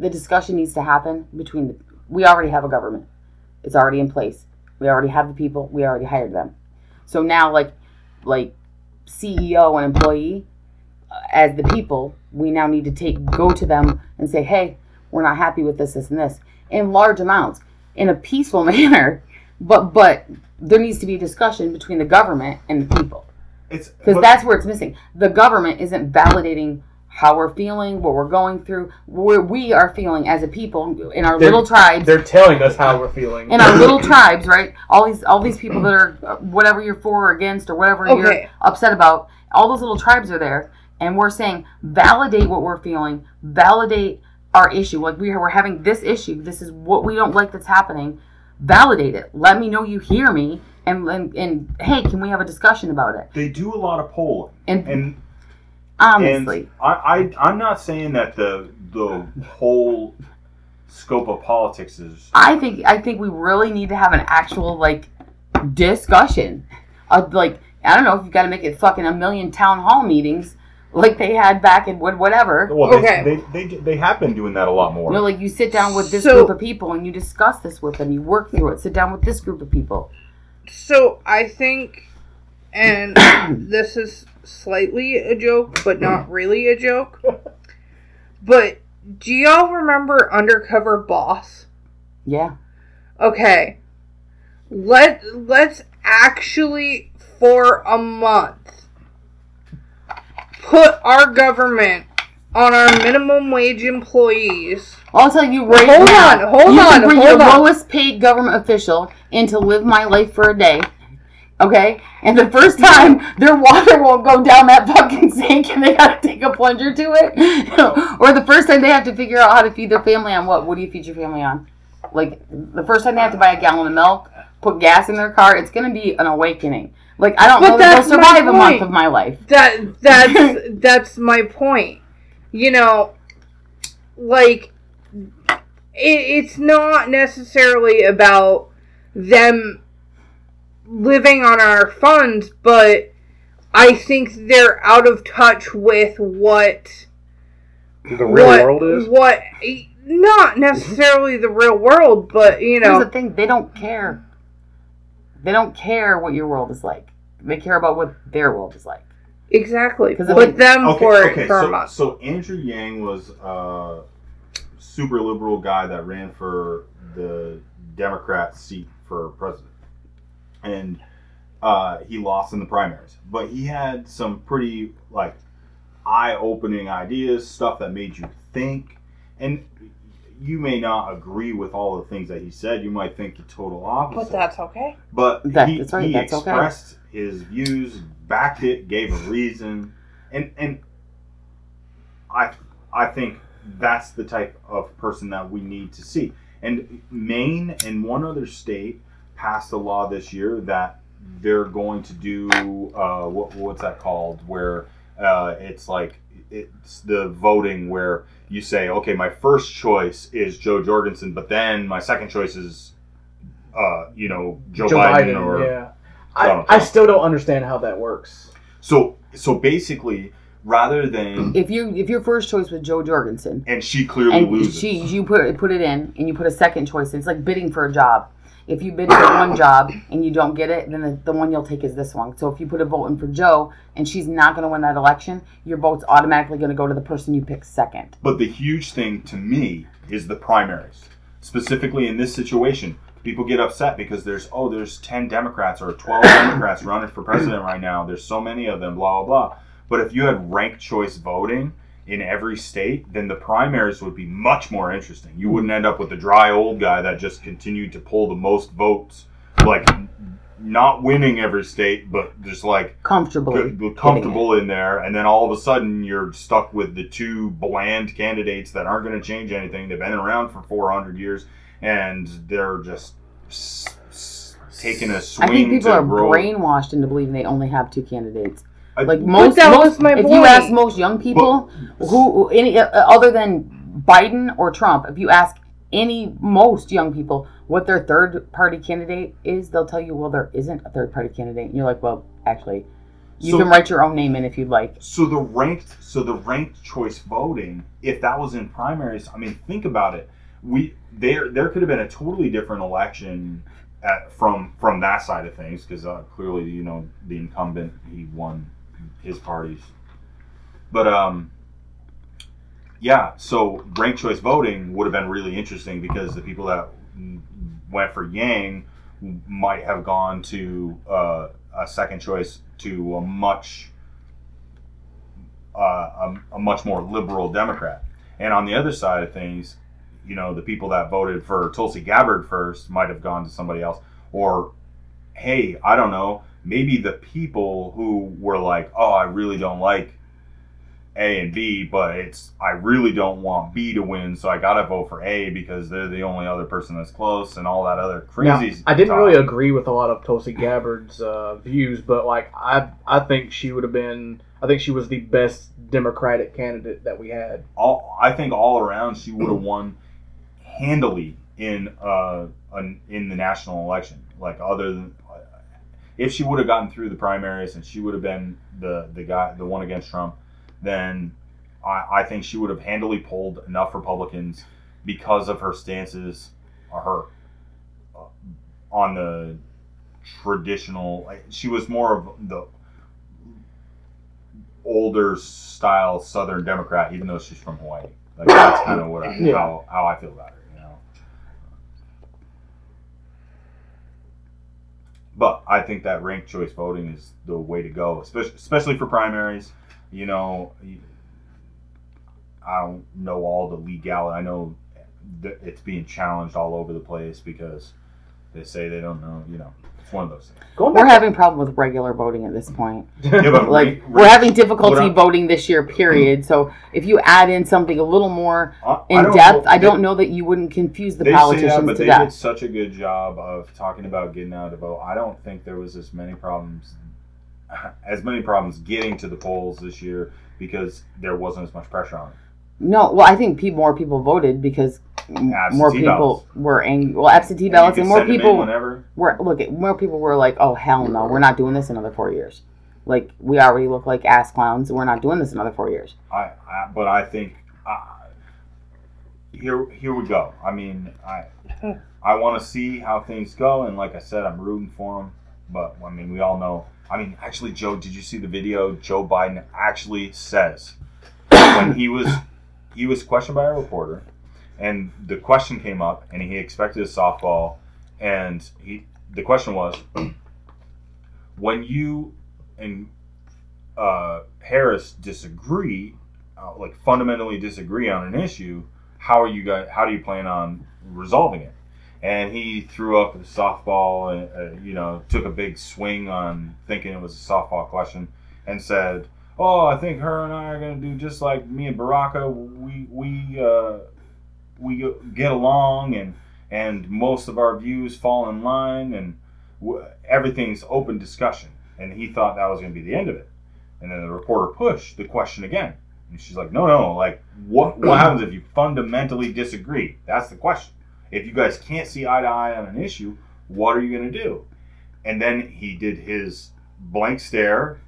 the discussion needs to happen between the. We already have a government. It's already in place. We already have the people. We already hired them. So now, like, like CEO and employee, uh, as the people, we now need to take go to them and say, hey, we're not happy with this, this, and this in large amounts, in a peaceful manner. But but there needs to be a discussion between the government and the people it's because that's where it's missing. The government isn't validating how we're feeling, what we're going through, where we are feeling as a people in our They're- little tribes. They're telling us how we're feeling. In our little tribes, right? All these, all these people that are uh, whatever you're for or against or whatever you're upset about. All those little tribes are there, and we're saying validate what we're feeling, validate our issue. Like we are, we're having this issue. This is what we don't like that's happening. Validate it. Let me know you hear me, and and, and hey, can we have a discussion about it? they do a lot of polling And, and honestly, And I, I, I'm not saying that the the whole scope of politics is. I think I think we really need to have an actual like discussion. Uh, like I don't know if you've got to make it fucking a million town hall meetings like they had back in what whatever. Well, they, Okay. they, they, they have been doing that a lot more. You know, like you sit down with this So- group of people and you discuss this with them. You work through it. Sit down with this group of people. So I think, and this is slightly a joke, but not really a joke. But do y'all remember Undercover Boss? Yeah. Okay. Let let's actually for a month put our government on our minimum wage employees. I'll tell you right Hold now. on, hold you on, can bring hold your on. lowest paid government official in to live my life for a day. Okay? And the first time their water won't go down that fucking sink and they gotta take a plunger to it. or the first time they have to figure out how to feed their family on what? What do you feed your family on? Like the first time they have to buy a gallon of milk, put gas in their car, it's gonna be an awakening. Like I don't But know that they'll survive a month of my life. That that's that's my point. You know, like it, it's not necessarily about them living on our funds, but I think they're out of touch with what The real what, world is. what not mm-hmm. necessarily the real world, but you Here's know, the thing: they don't care. They don't care what your world is like. They care about what their world is like. exactly. 'Cause if Put it- them Okay, for okay. for a So, month. so Andrew Yang was a super liberal guy that ran for the Democrat seat for president, and uh, he lost in the primaries. But he had some pretty like eye-opening ideas, stuff that made you think, and you may not agree with all the things that he said. You might think the total opposite. But that's okay. But That- he, that's right, he that's okay. expressed his views, backed it, gave a reason, and and I I think that's the type of person that we need to see. And Maine and one other state passed a law this year that they're going to do uh, what, what's that called? Where uh, it's like it's the voting where you say, okay, my first choice is Jo Jorgensen, but then my second choice is, uh, you know, Joe, Joe Biden, Biden, or yeah. I, I still don't understand how that works. so. So basically, rather than If you if your first choice was Jo Jorgensen and she clearly and loses. she you put put it in and you put a second choice, it's like bidding for a job. If you bid for one job and you don't get it, then the, the one you'll take is this one. So if you put a vote in for Jo and she's not going to win that election, your vote's automatically going to go to the person you pick second. But the huge thing to me is the primaries. Specifically in this situation, people get upset because there's oh there's 10 Democrats or 12 Democrats running for president right now. There's so many of them blah blah blah. But if you had ranked choice voting in every state, then the primaries would be much more interesting. You wouldn't end up with the dry old guy that just continued to pull the most votes like not winning every state but just like Comfortably. good- comfortable in there, and then all of a sudden you're stuck with the two bland candidates that aren't going to change anything. They've been around for 400 years, and they're just s- s- taking a swing I think people are brainwashed into believing they only have two candidates. Like most, most if you ask most young people who who- any uh, other than Biden or Trump, if you ask any most young people what their third party candidate is, they'll tell you, well, there isn't a third party candidate. And you're like, well, actually, you So- can write your own name in if you'd like. So the ranked, so the ranked choice voting, if that was in primaries, I mean, think about it. We there there could have been a totally different election at, from from that side of things because uh, clearly you know the incumbent he won his parties, but um. Yeah, so ranked choice voting would have been really interesting because the people that went for Yang might have gone to uh, a second choice to a much uh, a, a much more liberal Democrat. And on the other side of things, you know, the people that voted for Tulsi Gabbard first might have gone to somebody else. Or, hey, I don't know, maybe the people who were like, oh, I really don't like A and B, but it's I really don't want B to win, so I gotta vote for A because they're the only other person that's close and all that other Now, crazy. I didn't talk. really agree with a lot of Tulsi Gabbard's uh, views, but like I, I think she would have been. I think she was the best Democratic candidate that we had. all I think all around she would have won handily in uh an, in the national election. Like other than if she would have gotten through the primaries and she would have been the the guy the one against Trump, then I, I think she would have handily pulled enough Republicans because of her stances or her uh, on the traditional. She was more of the older style Southern Democrat, even though she's from Hawaii. Like that's kind of what I, Yeah. how how I feel about her, you know. But I think that ranked choice voting is the way to go, especially especially for primaries. You know, I don't know all the legality. I know it's being challenged all over the place because they say they don't know. You know, it's one of those things. Going We're back, having problem with regular voting at this point. Yeah, but Like rank- we're having difficulty voting this year, period. So if you add in something a little more I- I in don't depth, know- I don't know that you wouldn't confuse the they say politicians that, but to they death. did such a good job of talking about getting out to vote. I don't think there was as many problems, as many problems getting to the polls this year because there wasn't as much pressure on it. No, well, I think more people voted because m- more people ballots. were angry. Well, absentee ballots and more send them in people were look. at More people were like, "Oh hell no, we're not doing this another four years." Like we already look like ass clowns. We're not doing this another four years. I, I but I think uh, here here we go. I mean, I I want to see how things go, and like I said, I'm rooting for them. But I mean, we all know. I mean, actually, Joe, did you see the video? Joe Biden actually says when he was he was questioned by a reporter, and the question came up, and he expected a softball, and he the question was when you and uh, Harris disagree, uh, like fundamentally disagree on an issue, how are you guys? How do you plan on resolving it? And he threw up a softball, and uh, you know, took a big swing on thinking it was a softball question, and said, "Oh, I think her and I are going to do just like me and Baraka. We we uh, we get along, and and most of our views fall in line, and w- everything's open discussion." And he thought that was going to be the end of it. And then the reporter pushed the question again. And she's like, no, no, like, what, what happens if you fundamentally disagree? That's the question. If you guys can't see eye to eye on an issue, what are you going to do? And then he did his blank stare.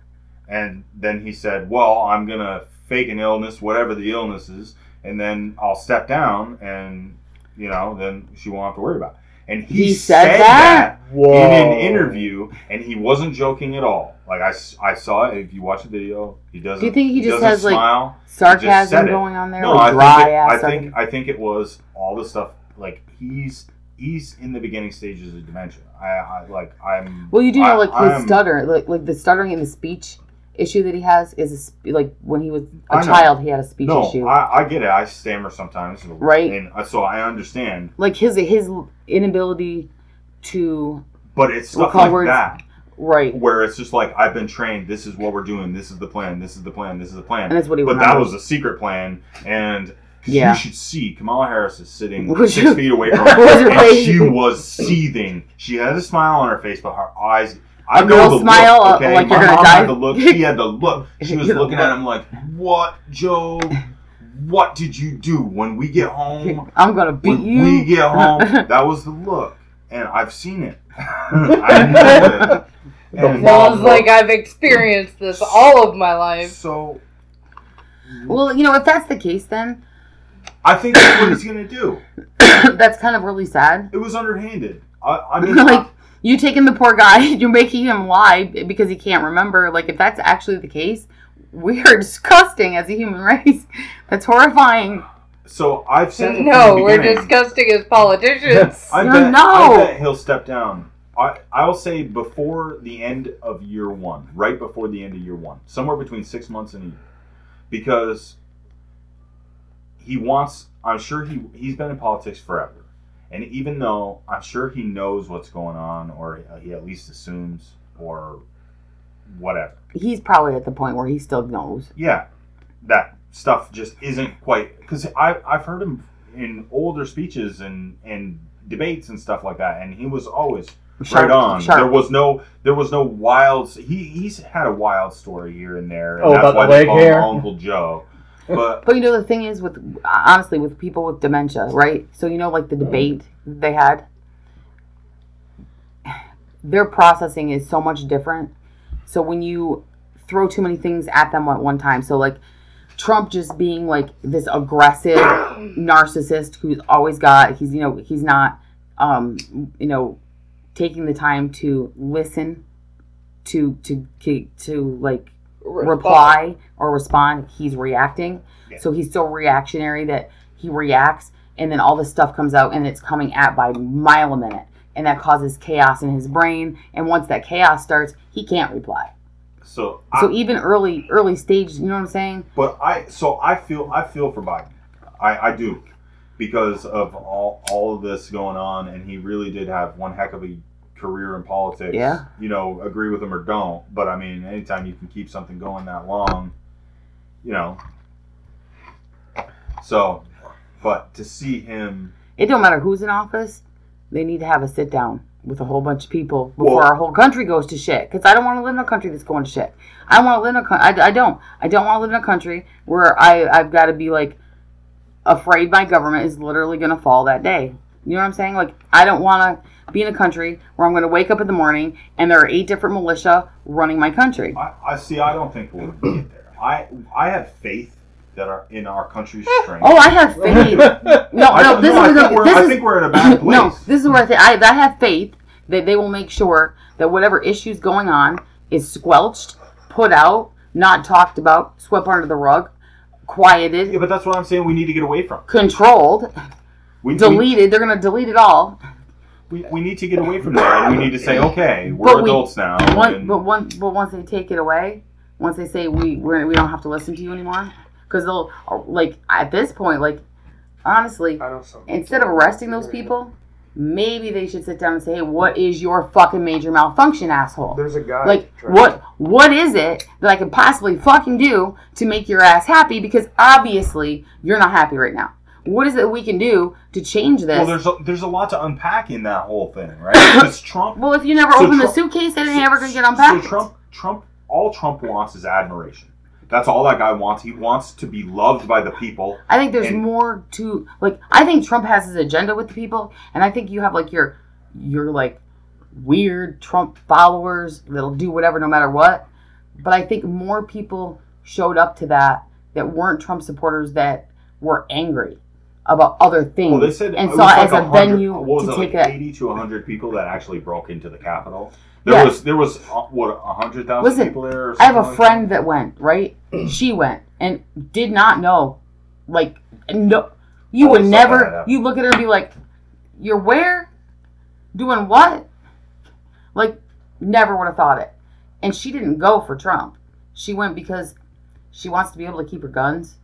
And then he said, well, I'm going to fake an illness, whatever the illness is. And then I'll step down and, you know, then she won't have to worry about it. And he, He said that? Whoa. in an interview, and he wasn't joking at all. Like I, I saw it. If you watch the video, he doesn't. Do you think he just doesn't has, like. Sarcasm going on there, No, I dry think it. I think? I think it was all the stuff. Like he's he's in the beginning stages of dementia. I, I like I'm. Well, you do know, I- like his I'm- stutter, like like the stuttering in the speech issue that he has is a, sp- like when he was a child, he had a speech No, issue. I, I get it. I stammer sometimes, Right. And uh, so I understand, like his his inability to but it's stuff like words. that right, where it's just like I've been trained. This is what we're doing. This is the plan. This is the plan. This is the plan. and that's what he But that was a secret plan, and Yeah. you should see Kamala Harris is sitting six your- feet away from her, and she was seething. She had a smile on her face, but her eyes. I A know girl the smile, look, uh, okay? like My you're gonna mom die? Had the look. She had the look. She was You know looking at him like, "What, Joe? What did you do when we get home? I'm gonna beat When you. we get home, that was the look, and I've seen it. I know it. The And- mom Sounds like I've experienced this all of my life. so well, you know, if that's the case, then I think that's what he's gonna do. that's kind of really sad. It was underhanded. I, I mean, like you taking the poor guy, you're making him lie because he can't remember. Like if that's actually the case, we are disgusting as a human race. That's horrifying. so I've said it from No, the we're disgusting as politicians. I No, bet, no. I bet he'll step down. I I will say before the end of year one, right before the end of year one, somewhere between six months and a year, because he wants. I'm sure he he's been in politics forever, and even though I'm sure he knows what's going on, or uh, he at least assumes, or whatever. He's probably at the point where he still knows. yeah, that stuff just isn't quite because I I've heard him in older speeches and and debates and stuff like that, and he was always Sharp, right on. sharp. There was no there was no wild. He he's had a wild story here and there, and Oh, that's about why the they leg call hair? him Uncle Joe. But But you know the thing is with honestly with people with dementia, right? So you know like the debate they had their processing is so much different. So when you throw too many things at them at one time, so like Trump just being like this aggressive narcissist who's always got he's you know he's not um you know taking the time to listen to to to, to like reply or respond, he's reacting. Yeah. So he's so reactionary that he reacts, and then all this stuff comes out, and it's coming at by mile a minute, and that causes chaos in his brain. And once that chaos starts, he can't reply. so So I, even early early stage, you know what I'm saying? but I so I feel I feel for Biden. I I do because of all all of this going on, and he really did have one heck of a career in politics. Yeah. You know, agree with them or don't, but I mean, anytime you can keep something going that long, you know. So, but to see him, It don't matter who's in office; they need to have a sit down with a whole bunch of people before Well- our whole country goes to shit. Because I don't want to live in a country that's going to shit. I want to live in a country. I, I don't. I don't want to live in a country where I I've got to be like afraid my government is literally going to fall that day. You know what I'm saying? Like I don't want to be in a country where I'm going to wake up in the morning and there are eight different militia running my country. I, I see. I don't think we'll get there. I I have faith that are in our country's eh, strength. Oh, I have faith. No, I, no, this no, I is think, the, we're, this I think we're in a bad place. No, this is where I, think I, I have faith that they will make sure that whatever issues going on is squelched, put out, not talked about, swept under the rug, quieted, yeah, but that's what I'm saying. We need to get away from. controlled, We, we, deleted. They're gonna delete it all. We, we need to get away from that. We need to say, okay, we're But we- adults now. One, and- but one, but once they take it away, once they say we we're, we don't have to listen to you anymore because they'll like at this point like honestly I know some. instead of arresting those people maybe they should sit down and say hey what is your fucking major malfunction asshole There's a guy. like trying- what what is it that I can possibly fucking do to make your ass happy because obviously you're not happy right now what is it we can do to change this Well, there's a, there's a lot to unpack in that whole thing, right? Because Trump, Well, if you never So open the Trump- suitcase, it ain't ever gonna get unpacked. so. Trump, Trump, all Trump wants is admiration. That's all that guy wants. He wants to be loved by the people. I think there's and- more to like. I think Trump has his agenda with the people, and I think you have like your your like weird Trump followers that'll do whatever no matter what. But I think more people showed up to that that weren't Trump supporters that were angry about other things Well, they said and saw was it like as a venue to it, take like a. eighty to hundred people that actually broke into the Capitol. There Yes. was there was uh, what hundred thousand people there. Or I have a like friend that went, right? she went and did not know. Like, no. You would that never, you look at her and be like, you're where? Doing what? Like, never would have thought it. And she didn't go for Trump. She went because she wants to be able to keep her guns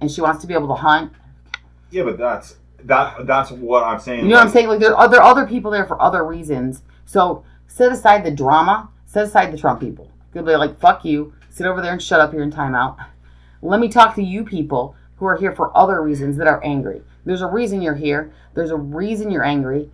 and she wants to be able to hunt. Yeah, but that's that that's what I'm saying. You know what I'm saying? Like, there are other, other people there for other reasons. So, set aside the drama, set aside the Trump people. They'll be like, fuck you, sit over there and shut up here in timeout. Let me talk to you people who are here for other reasons that are angry. There's a reason you're here, there's a reason you're angry.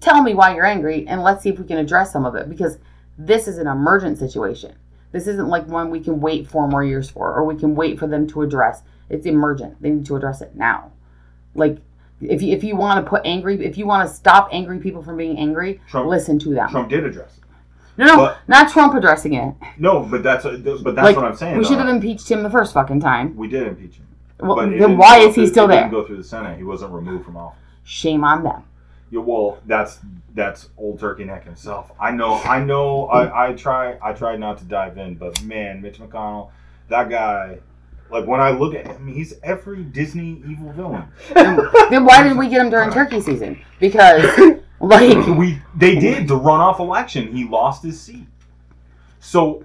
Tell me why you're angry, and let's see if we can address some of it because this is an emergent situation. This isn't like one we can wait four more years for or we can wait for them to address. It's emergent. They need to address it now. Like, if you, if you want to put angry, if you want to stop angry people from being angry, Trump- listen to them. Trump did address it. no, no, but- not Trump addressing it. No, but that's but that's like, what I'm saying. we should have impeached him the first fucking time. We did impeach him. Well, then why is he still there? Didn't go through the Senate. He wasn't removed from office. Shame on them. Yeah, well, that's that's old turkey neck himself. I know, I know. I, I try, I tried not to dive in, but man, Mitch McConnell, that guy. Like when I look at him, he's every Disney evil villain. then why didn't we get him during turkey season? Because, like, We they did the runoff election. He lost his seat. So,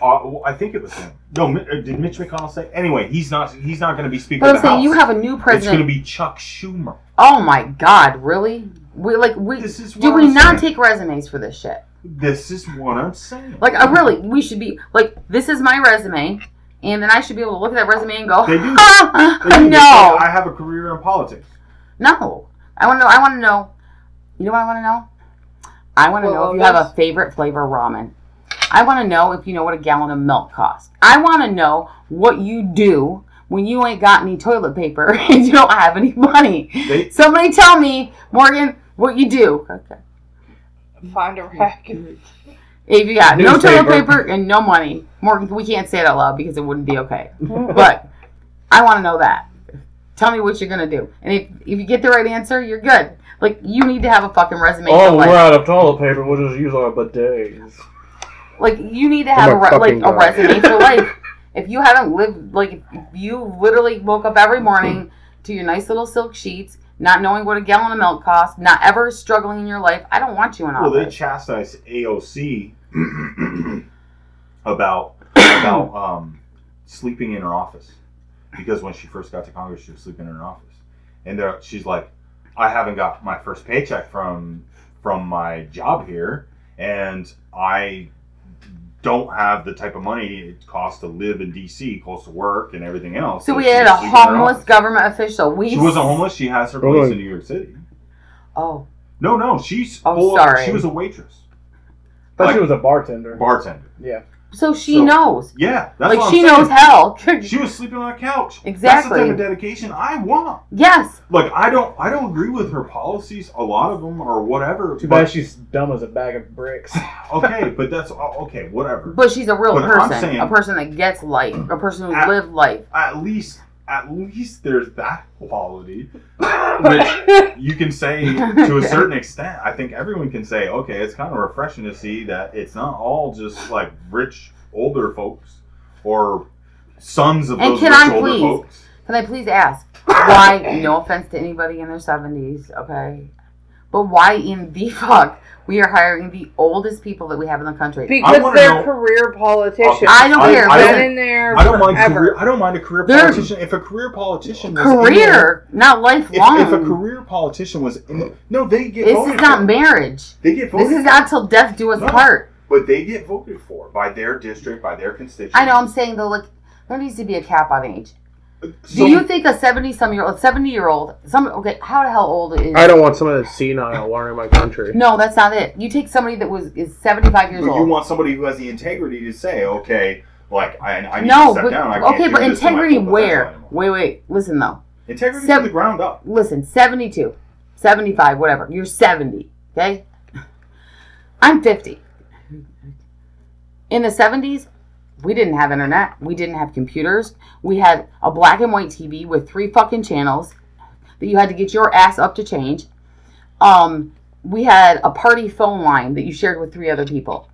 uh, I think it was him. No, uh, did Mitch McConnell say? Anyway, he's not. He's not going to be speaking. but I'm saying House. you have a new president. it's going to be Chuck Schumer. Oh my God, really? We like we This is do we I'm not saying. take resumes for this shit? This is what I'm saying. Like, I really, we should be like, this is my resume, and then I should be able to look at that resume and go, They do. "Ah, They do. They say, no, I have a career in politics. no. I want to know. I want to know. You know what I want to know? I want to What know if you was have a favorite flavor of ramen. I want to know if you know what a gallon of milk costs. I want to know what you do when you ain't got any toilet paper and you don't have any money. They, Somebody tell me, Morgan, what you do. Okay. Find a rack. If you got no toilet paper and no money, Morgan, we can't say it out loud because it wouldn't be okay. but I want to know that. Tell me what you're gonna do, and if, if you get the right answer, you're good. Like you need to have a fucking resume. Oh, we're out of toilet paper. We'll just use our bidets. Like you need to have a I'm a re- like fucking a resume for life. If you haven't lived like if you literally woke up every morning to your nice little silk sheets, not knowing what a gallon of milk costs, not ever struggling in your life, I don't want you in office. well, they chastise AOC about about um, sleeping in her office because when she first got to Congress, she was sleeping in her office, and there, she's like, "I haven't got my first paycheck from from my job here, and I." Don't have the type of money it costs to live in DC, close to work and everything else. so we had a sleeping in her homeless government official. We She wasn't homeless. She has her place on. in New York City. Oh, No, no, she's. Oh, full- sorry. She was a waitress, Thought Like- she was a bartender. bartender. yeah. So she So- knows. Yeah, that's like what she I'm saying. knows hell. She was sleeping on a couch. Exactly. That's the type of dedication I want. yes. Like I don't, I don't agree with her policies. A lot of them or whatever. Too but- bad she's dumb as a bag of bricks. okay, but that's oh, okay. Whatever. But she's a real But I'm person, saying- a person that gets life, a person who At- lived life. At least, at least there's that quality, which you can say to a certain extent. I think everyone can say, okay, it's kind of refreshing to see that it's not all just like rich older folks or sons of And those can rich I older please- folks. Can I please ask why? No offense to anybody in their seventies, okay, But why in the fuck we are hiring the oldest people that we have in the country? Because they're know- career uh, politicians. I don't I- care. I Been Listen, in there I don't mind. forever. Career, I don't mind a career They're- politician. If a career politician was in there- career, not if, lifelong. if a career politician was in no, they get this voted is not for. marriage. They get voted This is not till death do us No. part. but they get voted for by their district, by their constituents. I know. I'm saying though, like there needs to be a cap on age. So, Do you think a seventy some year old, seventy year old, some okay? How the hell old is? I don't want someone that's senile running my country. No, that's not it. You take somebody that was is seventy five years but you want somebody who has the integrity to say, okay, like I, I need no, to step but down. I okay, but this to my integrity where? Wait, wait. Listen though. Integrity Sev- from the ground up. Listen, 72, 75, whatever. You're 70, okay? I'm 50. In the 70s, we didn't have internet. We didn't have computers. We had a black and white TV with three fucking channels that you had to get your ass up to change. Um, we had a party phone line that you shared with three other people.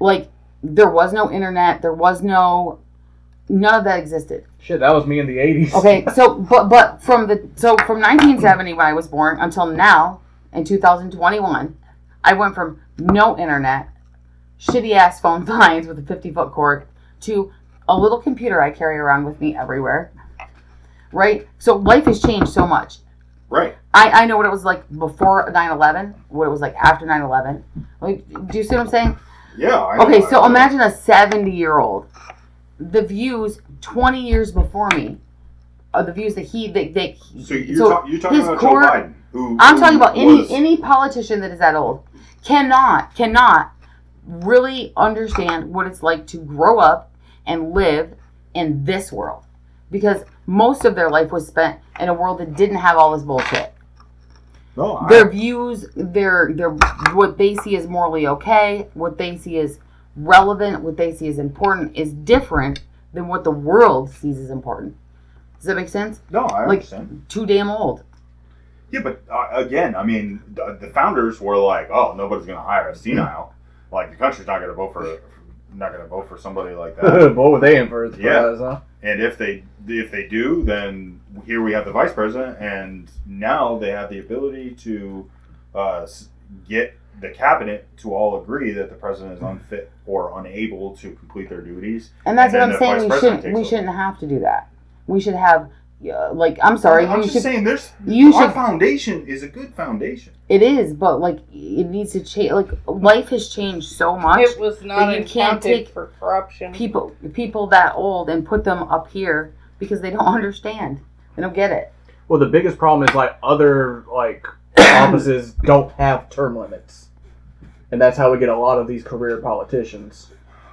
Like, there was no internet. There was no. None of that existed. Shit, that was me in the '80s. Okay, so but but from the so from 1970 when I was born until now in 2021, I went from no internet, shitty ass phone lines with a 50 foot cord to a little computer I carry around with me everywhere. Right? So life has changed so much. Right. I, I know what it was like before 9/11, what it was like after 9/11. Like, do you see what I'm saying? Yeah. I. Okay, so imagine a 70 year old. The views 20 years before me are the views that he that, that So you're, so talk, you're talking about core- Joe Biden, who I'm who talking about any any politician that is that old cannot cannot really understand what it's like to grow up and live in this world because most of their life was spent in a world that didn't have all this bullshit. No, I- Their views, their their what they see as morally okay, what they see as relevant, what they see as important is different than what the world sees as important. Does that make sense? no, I like- understand. Too damn old. Yeah, but uh, again, I mean, the, the founders were like, "Oh, nobody's going to hire a senile. like the country's not going to vote for, not going to vote for somebody like that." what were they in for? a Yeah. surprise, huh? and if they if they do, then here we have the vice president, and now they have the ability to uh, get the cabinet to all agree that the president is unfit or unable to complete their duties. And that's And what I'm saying. We shouldn't. We takes shouldn't have to do that. We should have, uh, like, I'm sorry. I'm you just should. saying, there's you our should- foundation is a good foundation. It is, but like, it needs to change. Like, life has changed so much. It was not you can't take for corruption. People, people that old, and put them up here because they don't understand. They don't get it. Well, the biggest problem is like other like offices don't have term limits, and that's how we get a lot of these career politicians.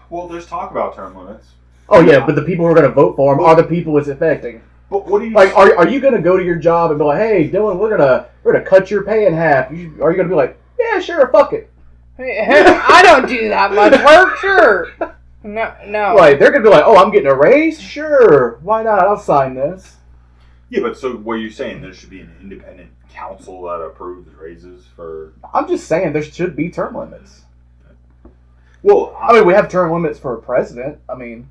Well, there's talk about term limits, Oh yeah, but the people who are going to vote for them are the people it's affecting. But what do you Like, are, are you going to go to your job and be like, "Hey, Dylan, we're gonna we're gonna cut your pay in half"? You, are you going to be like, "Yeah, sure, fuck it"? I don't do that much work, sure. No, no. Like they're going to be like, "Oh, I'm getting a raise, sure, why not? I'll sign this." Yeah, but so what you're saying there should be an independent council that approves raises for. I'm just saying there should be term limits. Well, I mean, we have term limits for a president. I mean,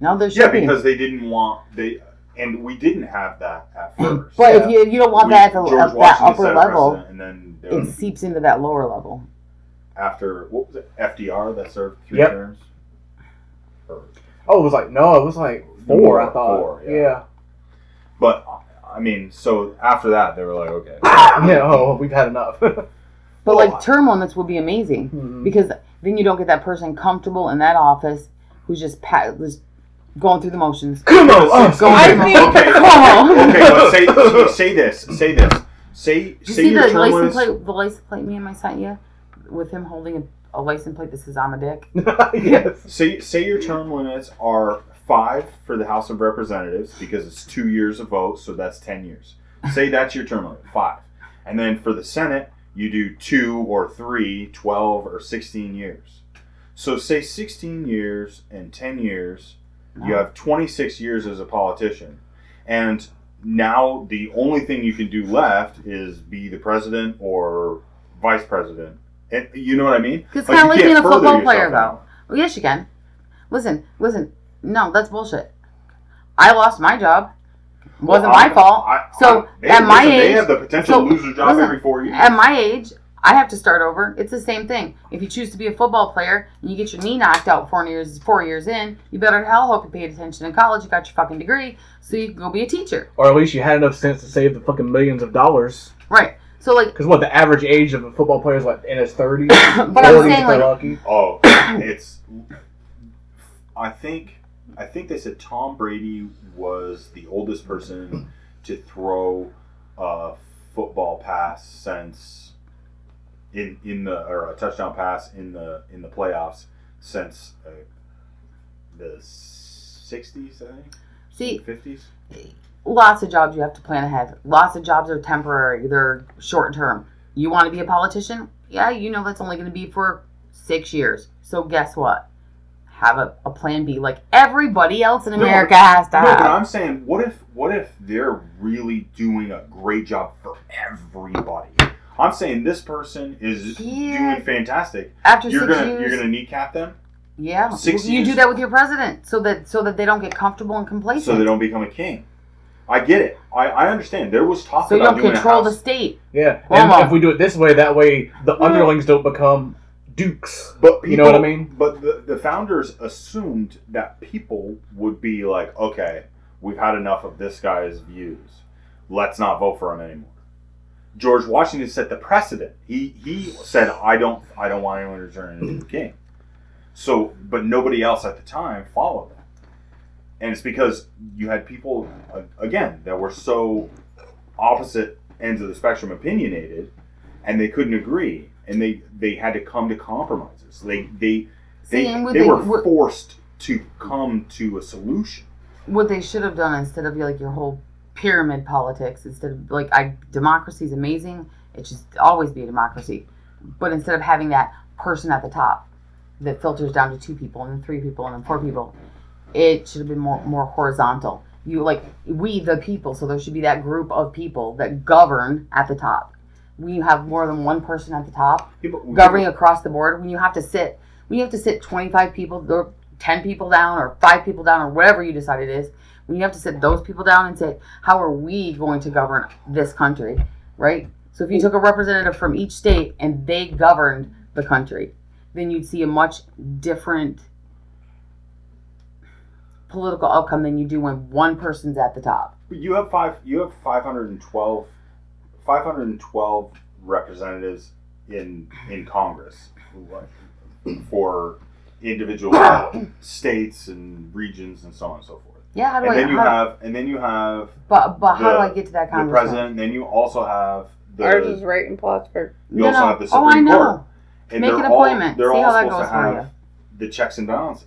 now there should yeah, be. because they didn't want they, and we didn't have that at first. but Yeah. if you you don't want We- that at, the, George that upper level, and then it was- seeps into that lower level. after what was it FDR that served three Yep. terms. Or- oh, it was like no, it was like four. More, I thought. four, yeah. yeah. But I mean, so after that, they were like, okay, Yeah, oh, we've had enough. But Well, like term limits would be amazing Mhm. because then you don't get that person comfortable in that office who's just pat, just going through the motions. Come on, oh, go I think- okay, Come on. okay, but say, say this, say this, say Did you say see your the term license plate? The license plate me and my sent you with him holding a, a license plate that says I'm a dick. yes. Say say your term limits are five for the House of Representatives because it's two years of vote, so that's ten years. Say that's your term limit, five, and then for the Senate you do two or three, 12 or sixteen years. So say sixteen years and ten years, you have twenty six years as a politician, and now the only thing you can do left is be the president or vice president. And you know what I mean? It's kind you of like can't being a football player, though. Well, yes, you can. Listen, listen. No, that's bullshit. I lost my job. Wasn't Well, my fault. I- So, I- they, at my listen, they have the potential so, to lose their job listen, every four years. At my age, I have to start over. It's the same thing. If you choose to be a football player and you get your knee knocked out four years four years in, you better hell hope you paid attention in college. You got your fucking degree, so you can go be a teacher. Or at least you had enough sense to save the fucking millions of dollars. Right. So like, Because what the average age of a football player is like in his thirties, but I'm forties saying if they're like, lucky. Oh, it's. I think I think they said Tom Brady was the oldest person to throw a football pass since in in the or a touchdown pass in the in the playoffs since uh, the sixties, I think. see, fifties. lots of jobs you have to plan ahead. Lots of jobs are temporary. They're short term. You want to be a politician? Yeah, you know that's only going to be for six years. So guess what? Have a, a plan B, like everybody else in No, America has to No, but. I'm saying, what if what if they're really doing a great job for everybody? I'm saying this person is Yeah. doing fantastic. After You're 6 gonna years, you're gonna kneecap them yeah, six you do that with your president, so that so that they don't get comfortable and complacent. so they don't become a king. I get it. I, I understand. There was talk So you about don't doing control the state. Yeah, and Cuomo. if we do it this way, that way the underlings don't become dukes. but You know what I mean? But the, the founders assumed that people would be like, okay, we've had enough of this guy's views. Let's not vote for him anymore. George Washington set the precedent. He he said, I don't I don't want anyone to turn into the mm-hmm. king. So, but nobody else at the time followed that, and it's because you had people again that were so opposite ends of the spectrum opinionated, and they couldn't agree, and they they had to come to compromises. They they they, See, they they- were what- forced to come to a solution. What they should have done instead of like your whole pyramid politics, instead of like I democracy is amazing. It should always be a democracy, but instead of having that person at the top that filters down to two people and then three people and then four people, it should have been more more horizontal. You like we the people, so there should be that group of people that govern at the top. When you have more than one person at the top, People, governing across the board when you have to sit when you have to sit 25 people 10 people down or 5 people down or whatever you decide it is when you have to sit those people down and say how are we going to govern this country right so if you took a representative from each state and they governed the country then you'd see a much different political outcome than you do when one person's at the top You have five. You have 512, 512 representatives in in Congress for individual states and regions and so on and so forth. yeah how do And i then you how, have and then you have but, but how do i get to that the congressman president. And then you also have Ours is right in Plattsburgh. you no, also no. have the oh i Supreme know Court. and Make they're an all- appointment. they're See all how that supposed goes to for have you. the checks and balances.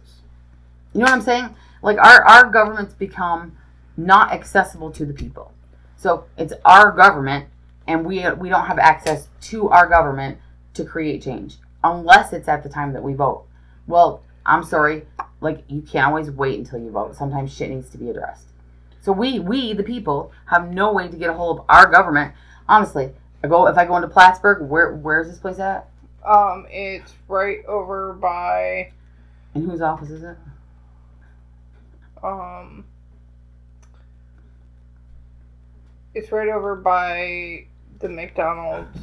You know what I'm saying? Like our our government's become not accessible to the people. So it's our government, and we we don't have access to our government to create change unless it's at the time that we vote. Well, I'm sorry, like you can't always wait until you vote. Sometimes shit needs to be addressed. So we we the people have no way to get a hold of our government. Honestly, I go if I go into Plattsburgh, where where's this place at? Um, it's right over by And whose office is it? um. It's right over by the McDonald's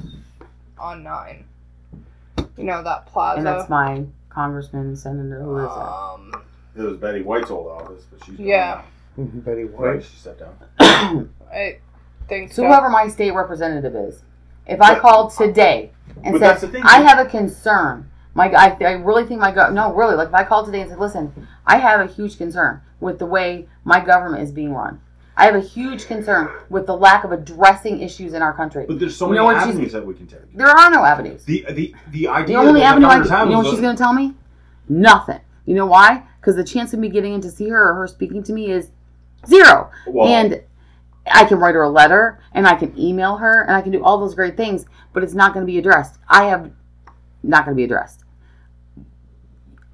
on nine. You know that plaza. And that's my congressman, senator. Who is it? um. It was Betty White's old office, but she's Yeah. Betty now. Right, White. she stepped down. I think So so. whoever my state representative is, if I But- called today and But said that's the thing. I have a concern, my I, I really think my go no really like if I called today and said listen I have a huge concern with the way my government is being run. I have a huge concern with the lack of addressing issues in our country. But there's so You many know avenues that we can take. There are no avenues. The the the idea. The only avenue I can, you know what she's going to tell me? Nothing. You know why? Because the chance of me getting in to see her or her speaking to me is zero. well, and I can write her a letter and I can email her and I can do all those great things, but it's not going to be addressed. I have not going to be addressed.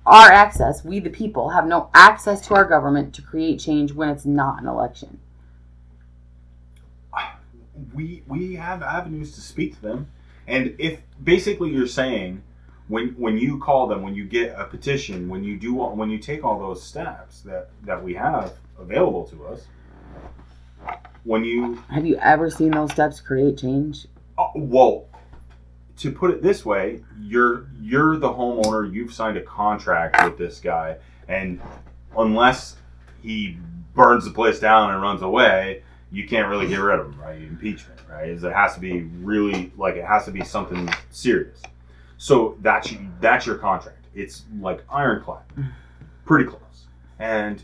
Our access, we the people, have no access to our government to create change when it's not an election. We we have avenues to speak to them, and if basically you're saying when when you call them, when you get a petition, when you do all, when you take all those steps that that we have available to us, when you Have you ever seen those steps create change? Uh, well, to put it this way, you're you're the homeowner. You've signed a contract with this guy, and unless he burns the place down and runs away, you can't really get rid of them, right? Impeachment, right? Is it has to be really like it has to be something serious. So that's that's your contract. It's like ironclad, pretty close, and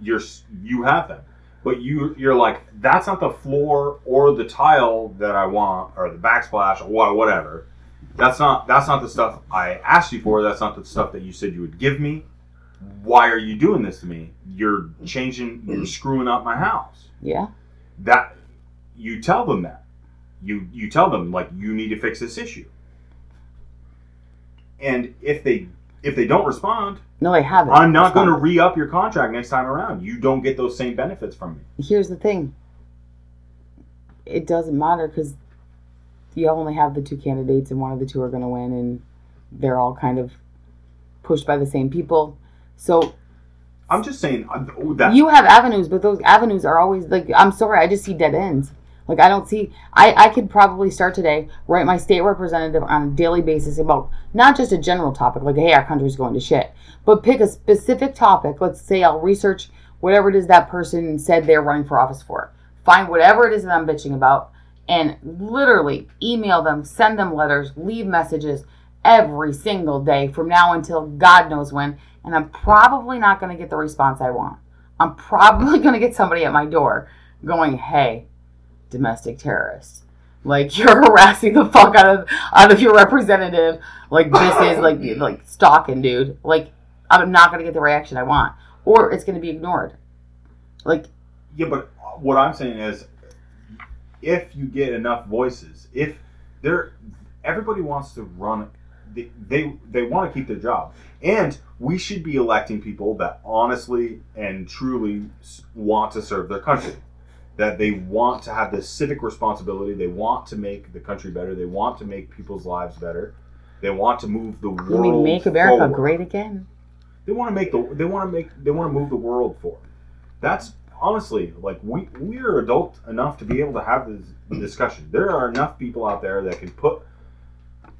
you're you have them but you you're like that's not the floor or the tile that I want or the backsplash or whatever. That's not that's not the stuff I asked you for. That's not the stuff that you said you would give me. Why are you doing this to me? You're changing. You're mm. screwing up my house. Yeah. That you tell them that. You you tell them like you need to fix this issue. And if they if they don't respond, No, they haven't. I'm not going to re up your contract next time around. You don't get those same benefits from me. Here's the thing. It doesn't matter because you only have the two candidates, and one of the two are going to win, and they're all kind of pushed by the same people. So I'm just saying uh, that you have avenues, but those avenues are always like I'm sorry, I just see dead ends. Like I don't see I, I could probably start today, write my state representative on a daily basis about not just a general topic, like hey, our country's going to shit, but pick a specific topic. Let's say I'll research whatever it is that person said they're running for office for. Find whatever it is that I'm bitching about and literally email them, send them letters, leave messages every single day from now until God knows when. And I'm probably not going to get the response I want. I'm probably going to get somebody at my door going, hey, domestic terrorist. Like you're harassing the fuck out of out of your representative. Like this is like like stalking, dude. Like I'm not gonna get the reaction I want, or it's gonna be ignored. Like yeah, but what I'm saying is, if you get enough voices, if they're everybody wants to run, they they, they want to keep their job, and we should be electing people that honestly and truly want to serve their country. That they want to have this civic responsibility. They want to make the country better. They want to make people's lives better. They want to move the world. mean make America forward. great again? They want to make the they want to make they want to move the world forward. That's honestly like we we are adult enough to be able to have this discussion. There are enough people out there that can put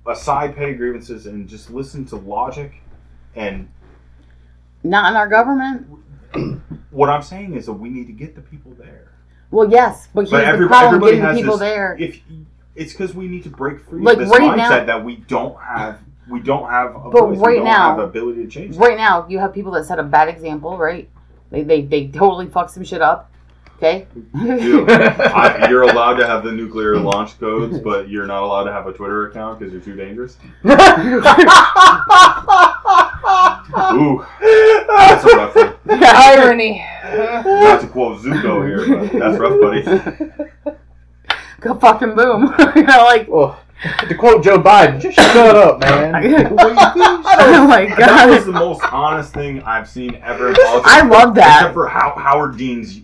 aside petty grievances and just listen to logic. And Not in our government. what I'm saying is that we need to get the people there. Well, yes, but here's But the problem: everybody getting has people this, there. If it's because we need to break free Like, of this right mindset now- that we don't have we don't have a But voice. we right don't now- have the ability to change. Right now, you have people that set a bad example, right? They they, they totally fuck some shit up. Okay. You- I, you're allowed to have the nuclear launch codes, but you're not allowed to have a Twitter account because you're too dangerous. Ooh, that's a rough one. Irony. Not to quote Zuko here, but that's rough, buddy. Go fucking boom. you know, like. Well, to quote Joe Biden, just shut up, man. oh my god, That was the most honest thing I've seen ever in. I love that. Except for How- Howard Dean's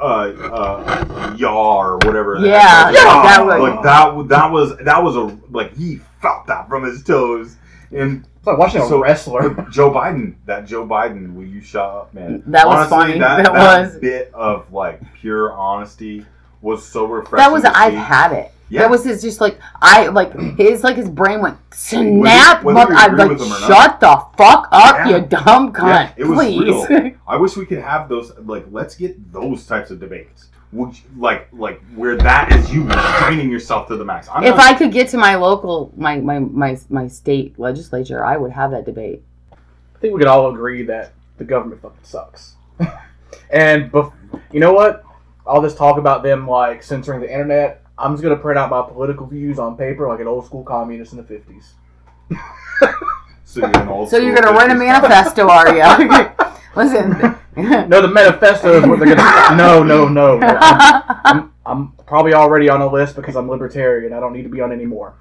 uh, uh, yaw or whatever. the Yeah, heck it was. that was- like that. was- That was that was a like he felt that from his toes. And It's like watching a So- wrestler. Joe Biden, that Joe Biden, will you shut up, man? That was Honestly, funny. That, That that was. bit of like pure honesty was so refreshing. That was to I've see. had it. Yeah. That was his just like I like his like his brain went snap. whether but you I'm like with him or not. shut the fuck up, Yeah. you dumb cunt. Yeah, it was Please. real. I wish we could have those. Like, let's get those types of debates. Would you- like, like where that is you training yourself to the max. I'm if not- I could get to my local my, my my my state legislature, I would have that debate. I think we could all agree that the government fucking sucks. and bef- you know what? All this talk about them like censoring the internet. I'm just gonna print out my political views on paper like an old school communist in the fifties. so you're, an old So you're gonna write a manifesto, are you? Listen. No, the manifesto is what they're gonna. No, no, no. I'm, I'm, I'm probably already on a list because I'm libertarian. I don't need to be on any more.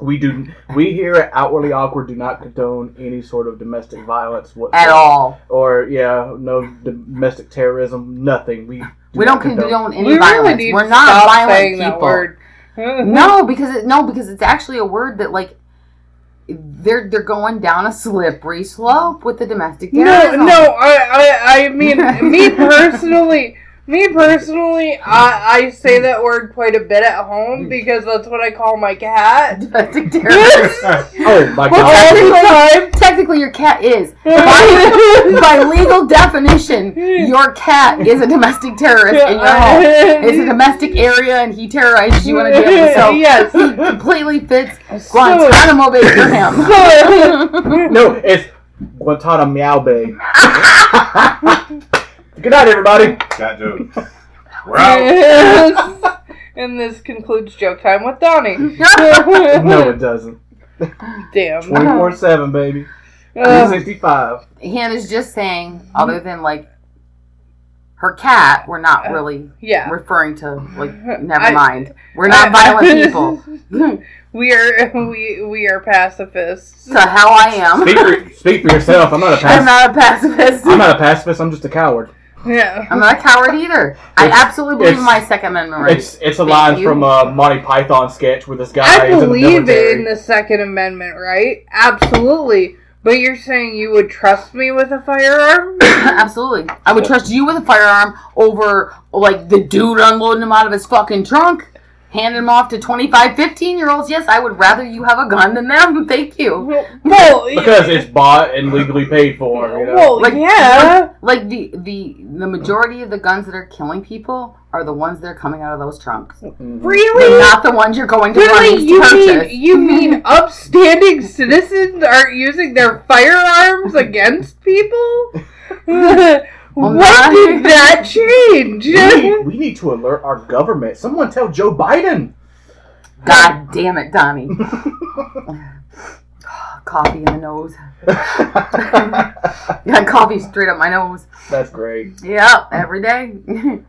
We do. We here at Outwardly Awkward do not condone any sort of domestic violence whatsoever. At all. or yeah, no domestic terrorism, nothing. We do We not don't condone any we violence. really need We're to not stop violent saying people. that word. No, because it, no, because it's actually a word that like they're they're going down a slippery slope with the domestic No, no, I, I, I mean, me personally, me personally, I, I say that word quite a bit at home hmm. because that's what I call my cat. domestic terrorism. Oh my Well, god. technically, technically, your cat is. By, by legal definition, your cat is a domestic terrorist in your home. It's a domestic area, and he terrorizes you on a daily. So Yes. he completely fits So- Guantanamo Bay for him. No, it's Guantanamo Meow Bay. Good night, everybody. That joke. We're out. and this concludes joke time with Donnie. No, it doesn't. Damn. 24 7, baby. Uh, 365. Hannah's just saying, other than like her cat, we're not really yeah. referring to like. Never I- mind. We're not violent people. We are we we are pacifists. to how I am. Speak for, speak for yourself. I'm not a I'm not a pacifist. I'm not a pacifist. I'm just a coward. Yeah. I'm not a coward either. I It's- absolutely believe in my Second Amendment rights. It's it's a Thank line you. from a Monty Python sketch where this guy I is in the believe in the Second Amendment, right? Absolutely. But you're saying you would trust me with a firearm? Absolutely. I would trust you with a firearm over, like, the dude unloading him out of his fucking trunk, handing them off to 25, 15 year olds. Yes, I would rather you have a gun than them. Thank you. well, because it's bought and legally paid for. You know? well, Like, yeah. Like, the, the, the majority of the guns that are killing people are the ones that are coming out of those trunks. Mhm. Really? They're not the ones you're going to Really? You to mean you mean upstanding citizens aren't using their firearms against people? Not- did that change? We need, we need to alert our government. Someone tell Joe Biden. God damn it, Donnie. coffee in the nose. Got coffee straight up my nose. That's great. Yep, every day.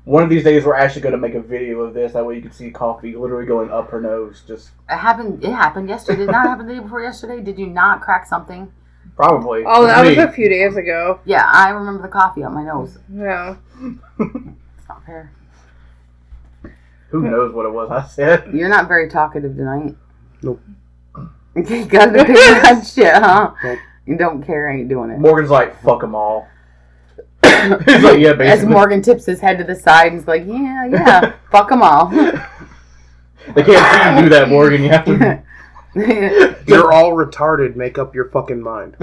One of these days, we're actually going to make a video of this. That way, you can see coffee literally going up her nose. Just It happened. It happened yesterday. Did not happen the day before yesterday? Did you not crack something? Probably. Oh, that was a few days ago. Yeah, I remember the coffee on my nose. Yeah. It's not fair. Who knows what it was I said? You're not very talkative tonight. Nope. you got to pick that shit, huh? Nope. You don't care. I ain't doing it. Morgan's like, fuck them all. He's like, yeah, basically. As. Morgan tips his head to the side and is like, yeah, yeah, fuck them all. They can't see you do that, Morgan. You have to. You're all retarded. Make up your fucking mind.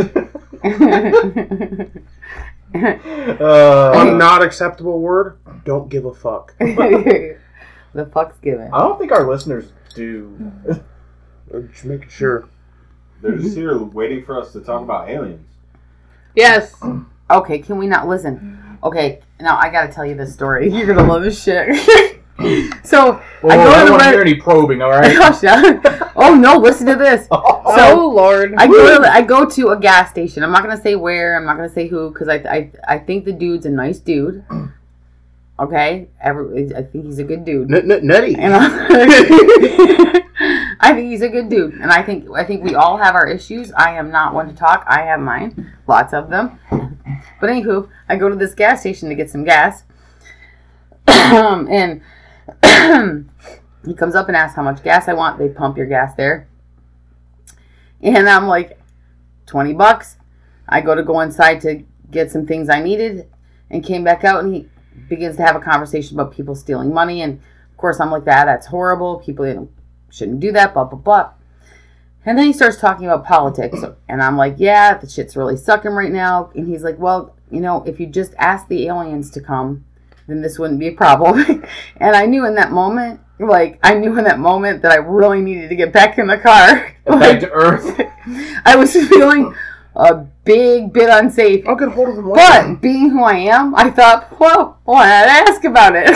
Uh, One not acceptable word. Don't give a fuck. the fuck's given. I don't think our listeners do. Just making sure. They're just here waiting for us to talk about aliens. Yes. Okay, can we not listen? Okay, now I gotta tell you this story. You're gonna love this shit. So Well, I I, go to don't the want to hear any probing, all right? Gosh, yeah. oh no, listen to this. oh Lord. I go to I go to a gas station. I'm not gonna say where. I'm not gonna say who because I, I I think the dude's a nice dude. Okay, Every, I think he's a good dude. N- n- Nettie. And I, I think he's a good dude, and I think I think we all have our issues. I am not one to talk. I have mine, lots of them. But anywho, I go to this gas station to get some gas, and he comes up and asks how much gas I want. They pump your gas there, and I'm like, twenty bucks. I go to go inside to get some things I needed, and came back out, and he begins to have a conversation about people stealing money and of course, I'm like that. That's horrible. People shouldn't do that. Blah blah blah. And then he starts talking about politics, and I'm like, yeah, the shit's really sucking right now. And he's like, well, you know, if you just ask the aliens to come, then this wouldn't be a problem. and I knew in that moment, like, I knew in that moment that I really needed to get back in the car. Back to Earth. I was feeling a big bit unsafe. I'll get hold of him later. But being who I am, I thought, well, why not ask about it?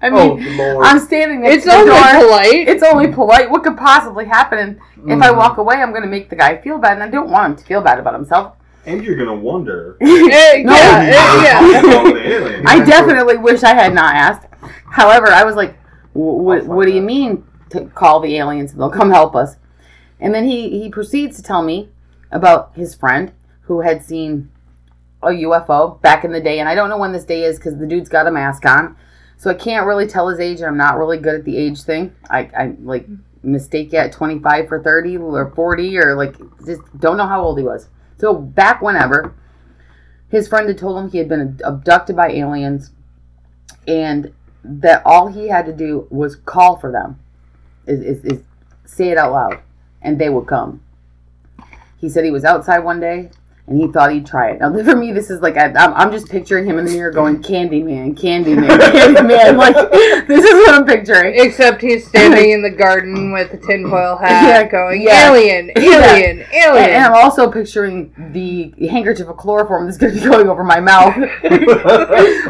I Oh, mean, Lord. I'm standing next It's to the only door. polite. It's only polite. What could possibly happen? And if I Mhm. walk away, I'm going to make the guy feel bad, and I don't want him to feel bad about himself. And you're gonna wonder. Yeah, No. yeah. about the. I definitely wish I had not asked. However, I was like, "What? Oh, what do you mean to call the aliens and they'll come help us?" And then he he proceeds to tell me about his friend who had seen a UFO back in the day, and I don't know when this day is because the dude's got a mask on, so I can't really tell his age, and I'm not really good at the age thing. I I like mistake it 25 for 30 or 40 or like just don't know how old he was. So back whenever his friend had told him he had been abducted by aliens and that all he had to do was call for them is, is, is say it out loud and they would come. He said he was outside one day and he thought he'd try it now for me this is like I, I'm, I'm just picturing him in the mirror going candyman candyman candyman like this is what i'm picturing Except he's standing in the garden with a tinfoil hat Yeah, going, yeah. alien, Yeah. alien, and, alien. and i'm also picturing the handkerchief of chloroform that's going to be going over my mouth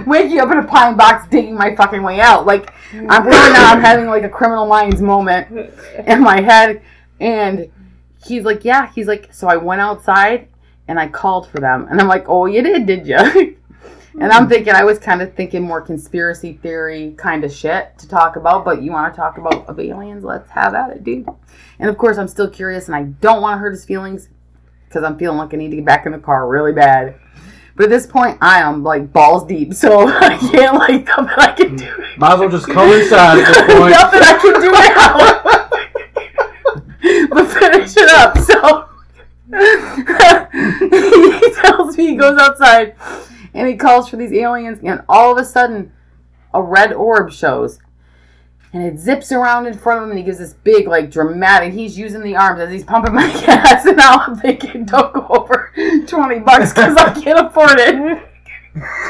waking up in a pine box digging my fucking way out like i'm really now i'm having like a criminal minds moment in my head and he's like yeah he's like so i went outside and i called for them and i'm like oh you did did you and i'm hmm. thinking i was kind of thinking more conspiracy theory kind of shit to talk about but you want to talk about of aliens let's have at it dude and of course i'm still curious and i don't want to hurt his feelings because i'm feeling like i need to get back in the car really bad but at this point i am like balls deep so i can't like nothing i can do it. Might as well just come inside at this point. nothing i can do now but finish it up. So he tells me he goes outside and he calls for these aliens, and all of a sudden, a red orb shows. And it zips around in front of him, and he gives this big, like, dramatic. He's using the arms as he's pumping my gas, and now I'm thinking, don't go over 20 bucks because I can't afford it.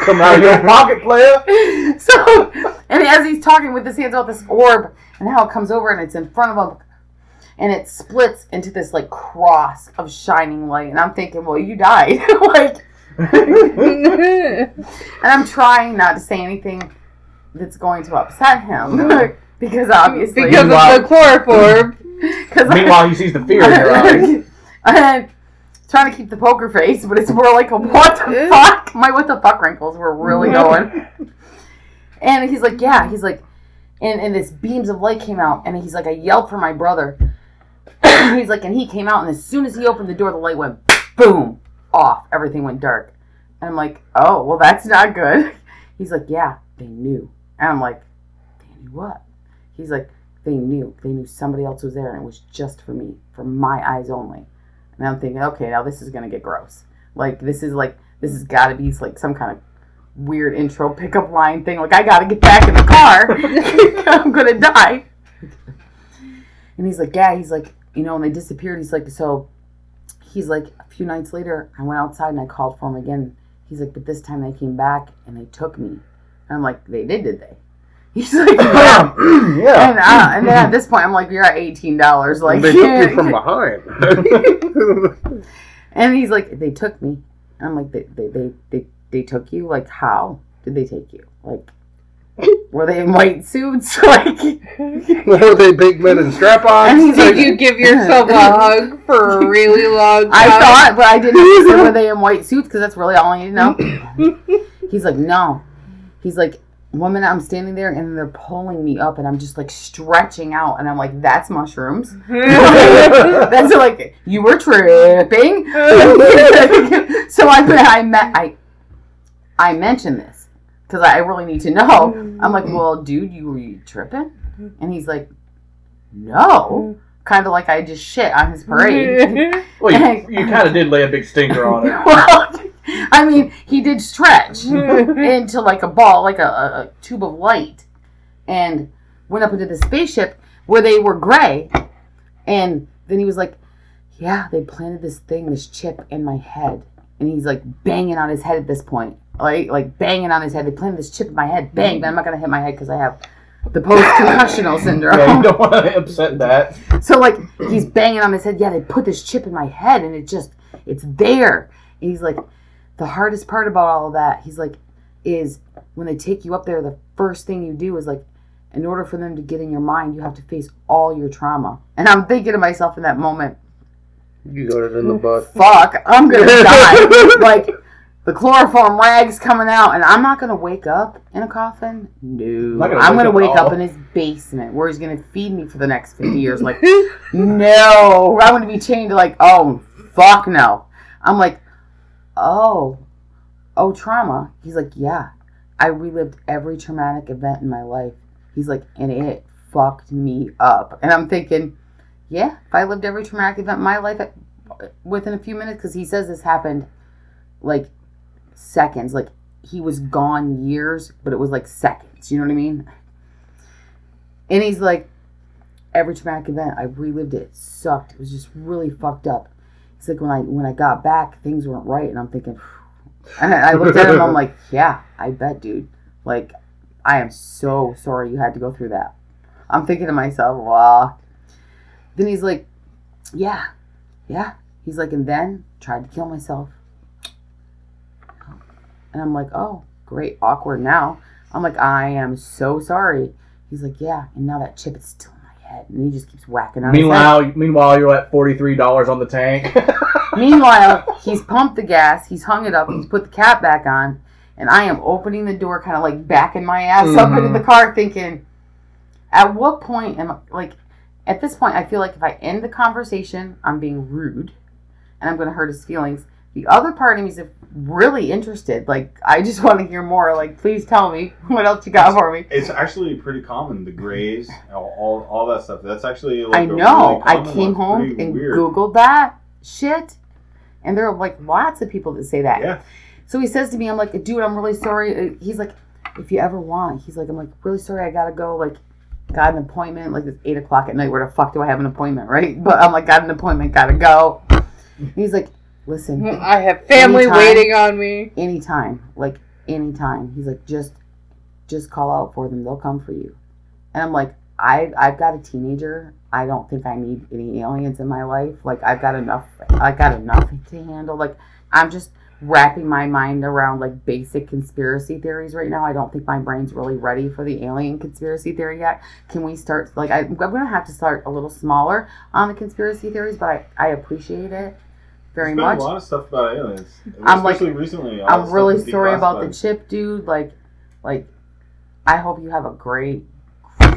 Come out of your pocket, player. So, and as he's talking with his hands out this orb, and how it comes over and it's in front of him, and it splits into this like cross of shining light, and I'm thinking, well, you died, like, and I'm trying not to say anything that's going to upset him because obviously, because of the chloroform. because Meanwhile, he sees the fear in your eyes. and trying to keep the poker face, but it's more like a what the fuck? My what the fuck wrinkles were really going. And he's like, yeah, he's like, and, and this beams of light came out, and he's like, I yelled for my brother. he's like, and he came out, and as soon as he opened the door, the light went boom off. Everything went dark. And I'm like, oh, well, that's not good. He's like, yeah, they knew. And I'm like, they knew what? He's like, they knew. They knew somebody else was there, and it was just for me, for my eyes only. And I'm thinking, okay, now this is gonna get gross. Like this is like this has got to be like some kind of weird intro pickup line thing. Like I gotta get back in the car. I'm gonna die. And he's like, yeah. He's like, you know, and they disappeared. He's like, so. He's like, a few nights later, I went outside and I called for him again. He's like, but this time they came back and they took me. And I'm like, they did, did they? He's like, yeah. yeah. And, uh, and then at this point, I'm like, you're at eighteen dollars. Like, they took you from behind. And he's like, they took me. And I'm like, they, they, they, they, they took you? Like, how did they take you? Like, were they in white suits? Like, Were they big men in strap-ons? he's Did like, you give yourself a hug for a really long time? I thought, but I didn't say were they in white suits because that's really all I need to know. he's like, no. He's like, woman, I'm standing there and they're pulling me up and I'm just like stretching out and I'm like, that's mushrooms. that's like you were tripping. so I I met I I mentioned this because I really need to know. I'm like, mm. well, dude, you were you tripping? Mm-hmm. And he's like, no. Mm-hmm. Kind of like I just shit on his parade. Well, you, you kind of did lay a big stinker on it. well, I mean, he did stretch mm-hmm. into like a ball, like a, a, a tube of light, and went up into the spaceship where they were gray. And then he was like, "Yeah, they planted this thing, this chip in my head." And he's like banging on his head at this point, like like banging on his head. They planted this chip in my head, bang! Mm. But I'm not gonna hit my head because I have the post concussional syndrome. Yeah, you don't want to upset that. So like he's banging on his head. Yeah, they put this chip in my head, and it just it's there. And he's like, the hardest part about all of that, he's like, is when they take you up there. The first thing you do is like, in order for them to get in your mind, you have to face all your trauma. And I'm thinking to myself in that moment, You got it in the butt. fuck, I'm gonna die. like the chloroform rags coming out, and I'm not gonna wake up in a coffin. No, gonna I'm gonna up wake at up in his basement where he's gonna feed me for the next 50 years. Like, no, I'm gonna be chained to like, oh, fuck no. I'm like, oh, oh, trauma. He's like, yeah, I relived every traumatic event in my life. He's like, and it fucked me up. And I'm thinking, yeah, if I lived every traumatic event in my life at, within a few minutes, because he says this happened like seconds. Like he was gone years, but it was like seconds. You know what I mean? And he's like, every traumatic event, I relived it. It sucked. It was just really fucked up. He's like, when I when I got back, things weren't right, and I'm thinking. And I looked at him. I'm like, yeah, I bet, dude. Like, I am so sorry you had to go through that. I'm thinking to myself, wow. Then he's like, yeah, yeah. He's like, and then tried to kill myself. And I'm like, oh, great, awkward now. I'm like, I am so sorry. He's like, yeah, and now that chip is still in my head, and he just keeps whacking on. his head. Meanwhile, meanwhile, you're at forty three dollars on the tank. Meanwhile, he's pumped the gas, he's hung it up, he's put the cap back on, and I am opening the door, kind of like backing my ass up into mm-hmm. the car, thinking, at what point am I, like, at this point, I feel like if I end the conversation, I'm being rude and I'm going to hurt his feelings. The other part of me is really interested. Like, I just want to hear more. Like, please tell me what else you got for me. It's actually pretty common. The grays, all, all, all that stuff. That's actually like I a know. really I came one. home and weird. Googled that shit, and there are like lots of people that say that. Yeah. So he says to me, I'm like, dude, I'm really sorry. Uh, He's like, if you ever want, he's like, I'm like, really sorry, I gotta go. Like, got an appointment. Like, it's eight o'clock at night. Where the fuck do I have an appointment, right? But I'm like, got an appointment, gotta go. And he's like, listen, mm, I have family Anytime. waiting on me. anytime, like anytime. He's like, just, just call out for them. They'll come for you. And I'm like, I, I've got a teenager. I don't think I need any aliens in my life. Like, I've got enough. I got enough to handle. Like, I'm just wrapping my mind around like basic conspiracy theories right now. I don't think my brain's really ready for the alien conspiracy theory yet. Can we start? Like, I, I'm gonna have to start a little smaller on the conspiracy theories, but I, I appreciate it very There's much. a lot of stuff about aliens. I'm like- recently. I'm really sorry about the chip, dude. Like, like, I hope you have a great,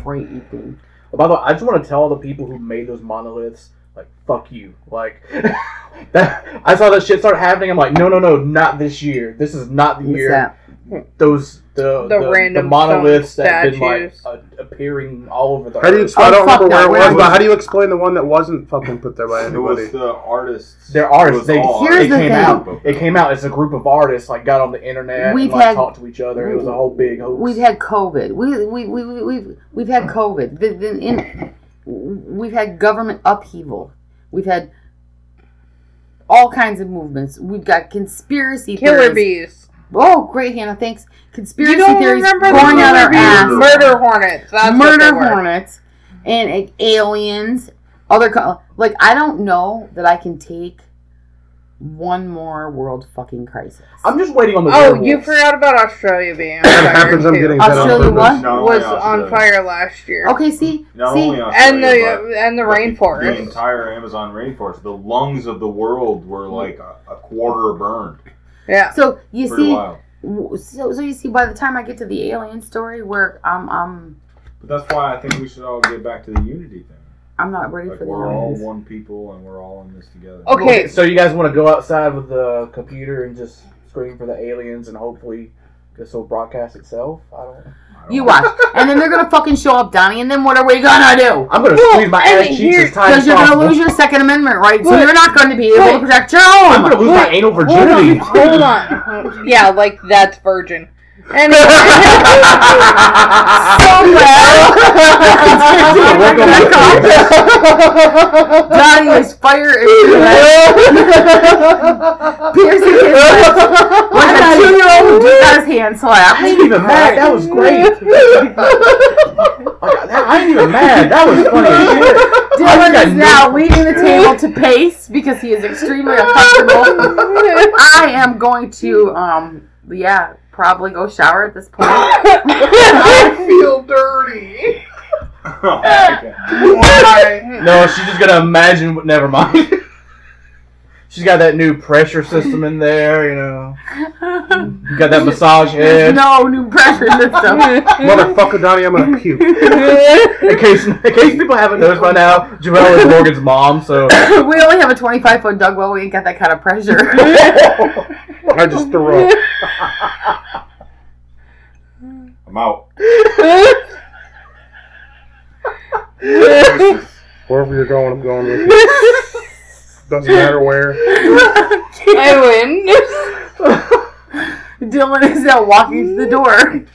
great evening. Oh, by the way, I just want to tell all the people who made those monoliths, like, fuck you. Like, that I saw that shit start happening. I'm like, no, no, no, not this year. This is not the What's year. That? Those the The the, random the monoliths that have been like uh, appearing all over the. How do you? earth. Explain, I Oh, don't remember where it was, was but how do you explain the one that wasn't fucking put there by It was the artists. They're artists. was They, all Here's it the came thing. out. It came out as a group of artists like got on the internet We've and like had- talked to each other. It was a whole big hoax. We've had COVID. We we we we we've we've had COVID. The, the, in, we've had government upheaval. We've had all kinds of movements. We've got conspiracy Killer theories. bees. Oh, great, Hannah. Thanks. Conspiracy You don't theories remember going the out our ass. Murder hornets. That's what murder they were. hornets and uh, aliens other co- like i don't know that i can take one more world fucking crisis I'm just waiting on the. Oh, werewolves. you forgot about Australia being on fire happens. I'm too. getting that on Australia purpose. what? Not only was on Australia. fire last year. okay see Not see only And Australia, the and the but the rainforest. entire Amazon rainforest. The lungs of the world were like a, a quarter burned. Yeah. so you Pretty see wild. w- so, so you see by the time i get to the alien story where i'm i'm But that's why I think we should all get back to the unity thing. i'm not ready Like for the we're all aliens one people and we're all in this together. Okay. So you guys want to go outside with the computer and just scream for the aliens and hopefully this will broadcast itself? I don't. I you watch and then they're gonna fucking show up donnie and then what are we gonna do I'm gonna Well, squeeze my ass cheeks here- as tight because you're gonna lose your second amendment right so you're not going to be able to protect your own. I'm gonna lose my Wait, anal Hold virginity. on. Hold on. Yeah, like that's virgin. Anyway. Donnie is fire piercing his lips like a two-year-old who just got his hand I slapped. ain't even mad. That was great. I ain't even mad. That was funny. I Dylan is now leaving the table to pace because he is extremely uncomfortable. I am going to, um, yeah, probably go shower at this point. I feel dirty. Oh okay. No, she's just gonna imagine. what- Never mind. She's got that new pressure system in there. You know, you got that massage head. no new pressure system. Motherfucker, Donnie, I'm gonna puke. In case, in case people haven't noticed by now, Joelle is Morgan's mom. So we only have a 25 foot dug well. We ain't got that kind of pressure. I just threw up. I'm out. Wherever you're going, I'm going with you. Doesn't matter where. I win. Dylan is now walking to the door.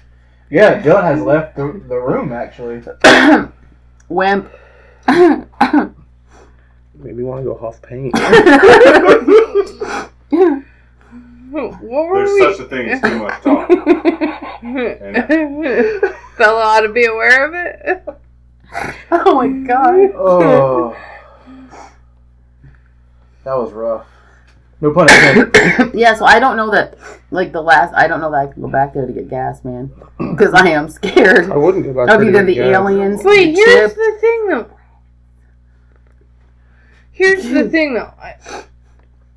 Yeah, Dylan has left the, the room actually. Wimp. Maybe you want to go huff paint. what were There's we? such a thing as too much talk. Fella ought to be aware of it. oh my god. Oh, that was rough. No pun intended. yeah, so I don't know that, like the last, I don't know that I can go back there to get gas, man. Because I am scared I wouldn't go back of there to either the gas. aliens, Wait, the here's chip. the thing though. Here's the thing though. I,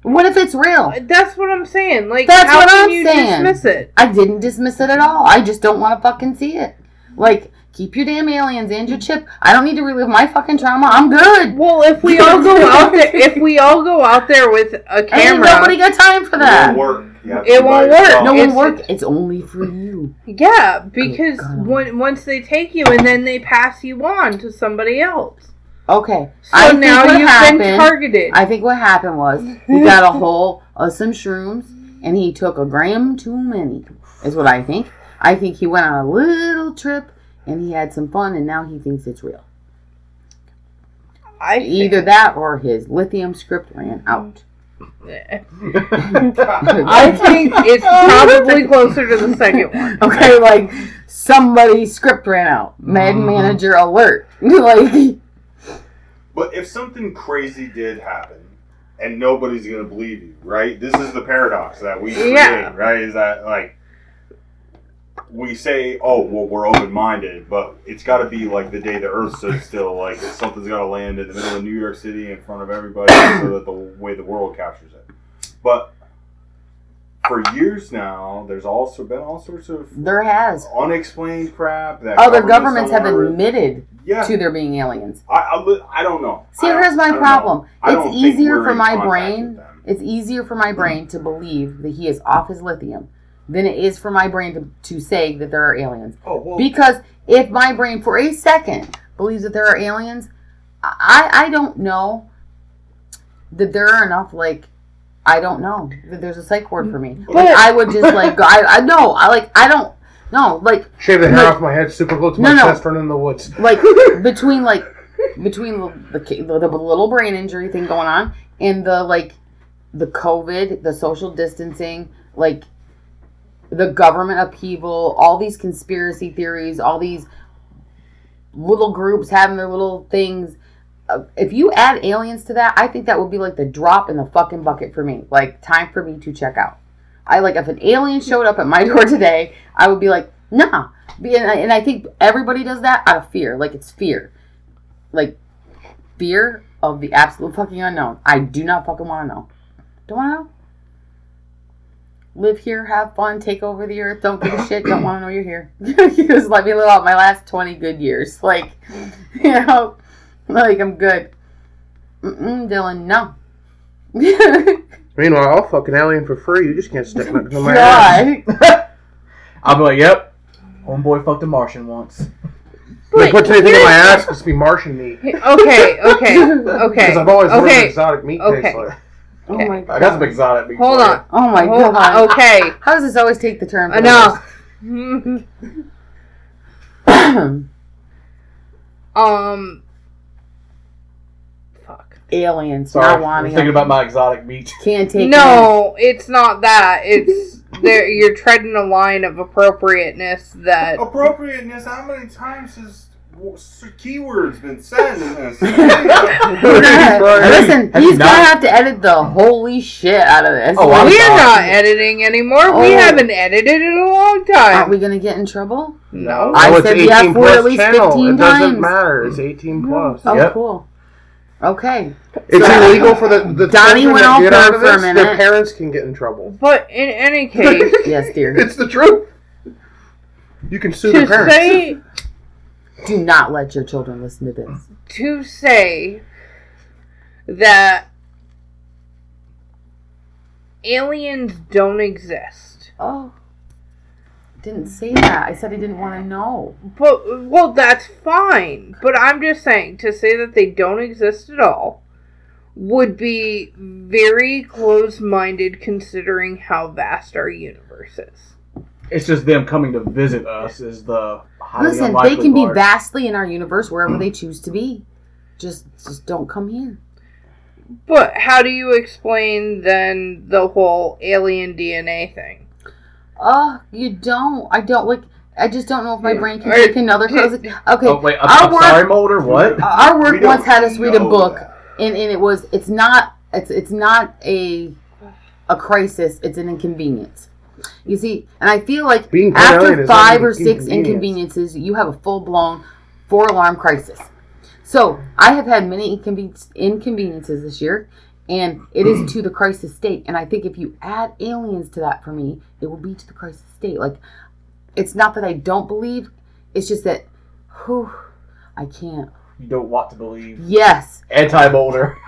What if it's real? that's what I'm saying. Like, That's how what can I'm you saying. dismiss it? I didn't dismiss it at all. I just don't want to fucking see it. Like, keep your damn aliens and your chip. I don't need to relive my fucking trauma. I'm good. Well, if we all go out there, if we all go out there with a Ain't camera, nobody got time for that. It won't work. You have to It won't work. No It's- one work. It's only for you. yeah, because God. when, once they take you and then they pass you on to somebody else, Okay. so I think now what you've been happened- targeted. I think what happened was he got a whole of some shrooms and he took a gram too many. Is what I think. I think he went on a little trip and he had some fun and now he thinks it's real. I think- Either that or his lithium script ran out. I think it's probably closer to the second one. Okay, like somebody's script ran out. Mad Mhm. manager alert. like But if something crazy did happen, and nobody's gonna believe you, right? This is the paradox that we create, Yeah. right? Is that like we say, "Oh, well, we're open-minded," but it's got to be like the day the Earth stood still. Like something's got to land in the middle of New York City in front of everybody, so that the way the world captures it. But for years now, there's also been all sorts of there has. unexplained crap that Other governments have admitted yeah. to there being aliens. I, I, I don't know. See, I here's my problem. It's easier for my brain- It's easier for my brain to believe that he is off his lithium than it is for my brain to, to say that there are aliens. Oh well. Because if my brain for a second believes that there are aliens, I I don't know that there are enough like I don't know that there's a psych ward for me. Mm, but- Like I would just like go, I I know I like I don't no like Shave the hair Like- off my head, super glue to No, my no. chest, run in the woods. like between like between the, the the the little brain injury thing going on and the like the COVID, the social distancing, like the government upheaval, all these conspiracy theories, all these little groups having their little things. Uh, if you add aliens to that, I think that would be like the drop in the fucking bucket for me. Like time for me to check out. I like if an alien showed up at my door today, I would be like, nah. And I, and I think everybody does that out of fear. Like it's fear, like fear of the absolute fucking unknown. I do not fucking want to know. Don't want to know. Live here, have fun, take over the earth. Don't give a shit. Don't want to know you're here. Just let me live out my last twenty good years. Like, you know, like I'm good. Mm-mm, Dylan, no. Meanwhile, I'll fuck an alien for free. You just can't stick nothing in my ass. I'll be like, yep. Homeboy fucked a Martian once. They Wait, put anything in my ass, it's be Martian meat. Okay, okay, okay. Because I've always wondered what Okay. exotic meat Okay. tastes like. Oh my god. I got some exotic meat. Hold for you. on. Oh my Hold- god. okay, How does this always take the turn? for the enough. um. Fuck. Aliens. Sorry, I was wanting thinking about my exotic meat. Can't take No, it's not that. It's there. You're treading a line of appropriateness that. Appropriateness. How many times has w- s- keywords been said in this? Listen, he's gonna have to edit the holy shit out of this. Oh, We're not editing anymore. We Oh. haven't edited in a long time. Aren't we gonna get in trouble? No. I oh, No, said we have 18 four plus at least channel. 15 It doesn't times. matter. It's 18 plus. Oh, Yep. cool. Okay. It's So- illegal for the, the Donnie children went that all get out purr of for a this, minute. Their parents can get in trouble. But in any case, Yes, dear. It's the truth. You can sue to the parents. say Do not let your children listen to this. to say that aliens don't exist Oh. didn't say that. I said I didn't want to know. But well, that's fine. But I'm just saying to say that they don't exist at all would be very close-minded considering how vast our universe is. It's just them coming to visit us is the Listen, they can be vastly in our universe wherever they choose to be. Just, just don't come here. But how do you explain then the whole alien DNA thing? Oh, you don't. I don't like. I just don't know if my brain can Right. take another. Okay, Oh wait, I'm, Our I'm work- sorry, Mulder. What? our work We once had us read a book, that. and, and it was. It's not. It's it's not a a crisis. It's an inconvenience. You see, and I feel like Being after five or six inconveniences, you have a full blown four alarm crisis. So I have had many inconven- inconveniences this year, and it is to the crisis state. And I think if you add aliens to that for me, it will be to the crisis state. Like, it's not that I don't believe; it's just that, whew, I can't. You don't want to believe. Yes, Anti Mulder.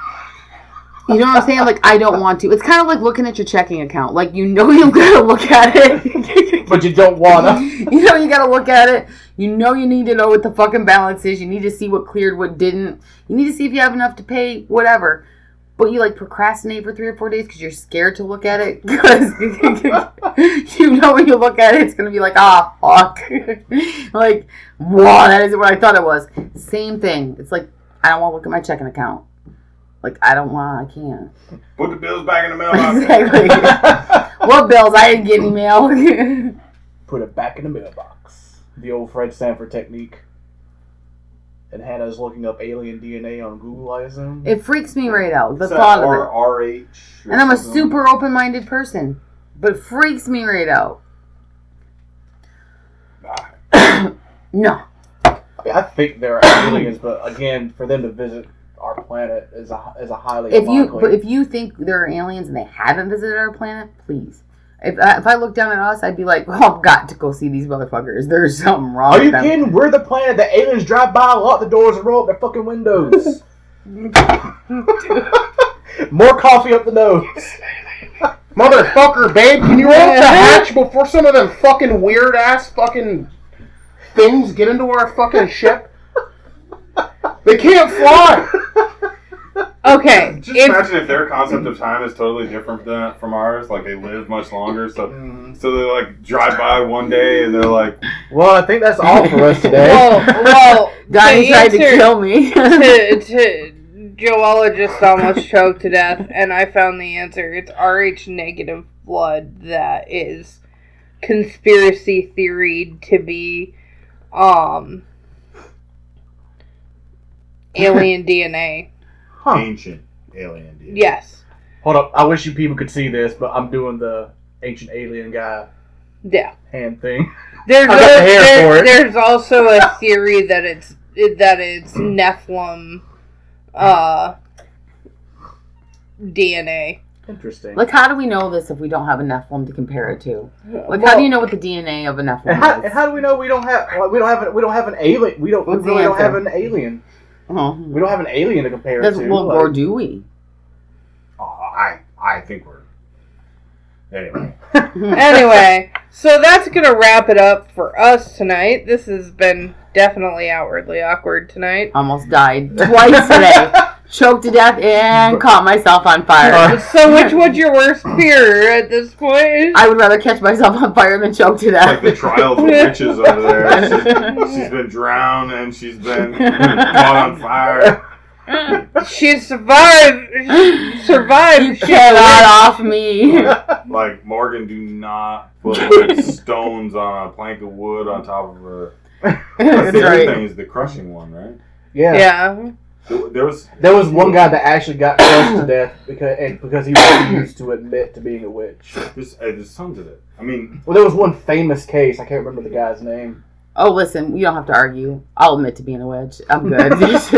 you know what I'm saying? Like, I don't want to. It's kind of like looking at your checking account. Like, you know you gotta look at it. but you don't wanna. you know you gotta look at it. You know you need to know what the fucking balance is. You need to see what cleared, what didn't. You need to see if you have enough to pay, whatever. But you like procrastinate for three or four days because you're scared to look at it because you know when you look at it, it's gonna be like, ah, fuck. like, wow, that isn't what I thought it was. Same thing. It's like I don't want to look at my checking account. Like I don't want. I can't. Put the bills back in the mailbox. exactly. what bills? I didn't get any mail. Put it back in the mailbox. The old Fred Sanford technique. And Hannah's looking up alien DNA on Google, I assume. It freaks me right out. The Is that thought of it. RH. And I'm a something? super open minded person. But it freaks me right out. Ah, No. I, mean, I think there are aliens, but again, for them to visit our planet is a is a highly If you if you think there are aliens and they haven't visited our planet, please. If I, if I look down at us, I'd be like, "Well, I've got to go see these motherfuckers. There's something wrong Are you them." kidding? We're the planet that aliens drive by, lock the doors, and roll up their fucking windows. More coffee up the nose. Motherfucker, babe, can you roll up the hatch before some of them fucking weird ass fucking things get into our fucking ship? They can't fly. Okay, Just if imagine if their concept of time is totally different than, from ours. Like they live much longer, so so they like drive by one day and they're like, Well, I think that's all for us today. well, well, Donnie to tried to kill me. to, to Joella just almost choked to death, and I found the answer. It's Rh negative blood that is conspiracy theory to be um alien DNA. Huh. ancient alien. Dude. Yes. Hold up. I wish you people could see this, but I'm doing the ancient alien guy Yeah. hand thing. There's I got the a- hair there- for it. there's also a theory that it's that it's Nephilim uh DNA. Interesting. like, how do we know this if we don't have a Nephilim to compare it to? Like, how do you know what the DNA of a and Nephilim how, and how do we know we don't have well, we don't have an, we don't have an alien we don't What's we really don't have an alien Oh. we don't have an alien to compare it That's, to. well, like- or do we? Oh, I I think we're anyway. anyway, so that's gonna wrap it up for us tonight. This has been definitely outwardly awkward tonight. Almost died twice today. Choked to death and caught myself on fire. Uh, so, which was your worst fear at this point? I would rather catch myself on fire than choke to death. like the death. trials of witches over there. She's, she's been drowned and she's been caught on fire. She survived. She survived. You She cannot off me. Like Morgan, do not put like, stones on a plank of wood on top of a. That's That's the other right. thing is the crushing one, right? yeah. Yeah. There, there was There was one guy that actually got crushed to death because and because he refused to admit to being a witch. there's, uh, there's tons of it. I mean, Well, there was one famous case. I can't remember the guy's name. Oh, listen, you don't have to argue. I'll admit to being a witch. I'm good. just,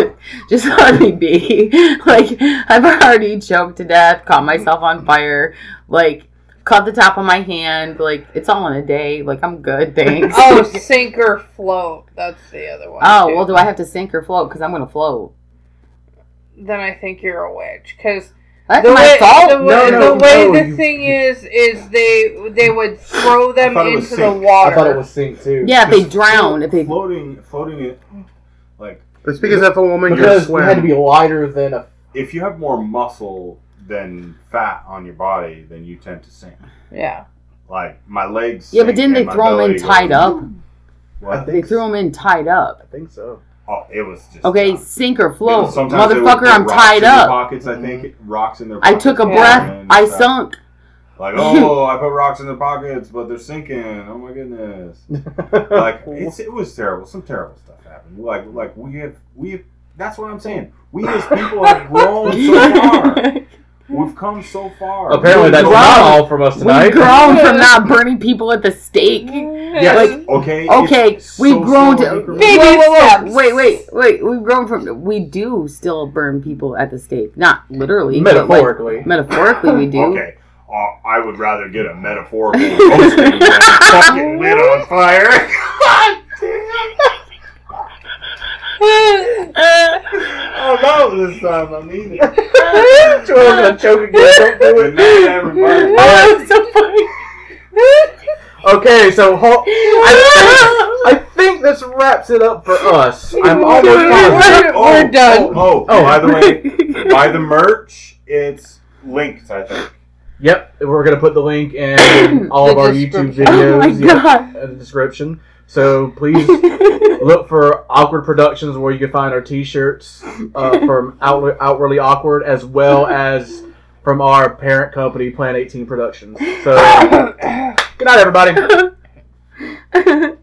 just let me be. Like, I've already choked to death, caught myself on fire, like, cut the top of my hand. Like, it's all in a day. Like, I'm good. Thanks. Oh, sink or float. That's the other one. Oh, too. well, do I have to sink or float? Because I'm going to float. Then I think you're a witch. Because That's The my way, fault. the way, No, no, the, way no, the you- thing is, is they they would throw them thought it was into the sink. water. I thought it was sink too. yeah, if they Just drown, if they floating, floating it, like It's because if a woman because just you had to be lighter than a. if you have more muscle than fat on your body, then you tend to sink. Yeah. Like my legs. yeah, but didn't they and my throw them in tied up? What? They threw them in tied up. I think so. Oh, it was just Okay, sink or you know, float, sometimes would motherfucker. I'm rocks tied in their up. Pockets, I think rocks in their. I took a breath. I stuff. sunk. Like, oh, I put rocks in their pockets, but they're sinking. Oh my goodness! Like, it's, it was terrible. Some terrible stuff happened. Like, like we have, we have. That's what I'm saying. We as people have grown so far. We've come so far. Apparently, that's not all from us tonight. We've grown from not burning people at the stake. Yes. Like, Okay. Okay, we've so grown to. increments. Whoa, Baby whoa, whoa. steps. Wait, wait, wait. We've grown from. We do still burn people at the stake. Not literally. but, like, Metaphorically. metaphorically, we do. Okay. Uh, I would rather get a metaphorical roasting than fucking lit on fire. oh no, this time I mean it. Joel's gonna choke again. Don't do Good it. night, everybody. Oh, that's so funny. Okay, so ho- I, think, I think this wraps it up for us. I'm almost We're, positive. we're, we're done. Oh, oh, Oh. by the way, buy the merch. It's linked, I think. Yep, we're gonna put the link in all of our YouTube oh videos Oh my yeah, god. in the description. So please look for Awkward Productions where you can find our T-shirts uh, from Out- Outwardly Awkward as well as from our parent company Plan 18 Productions. So good night, everybody.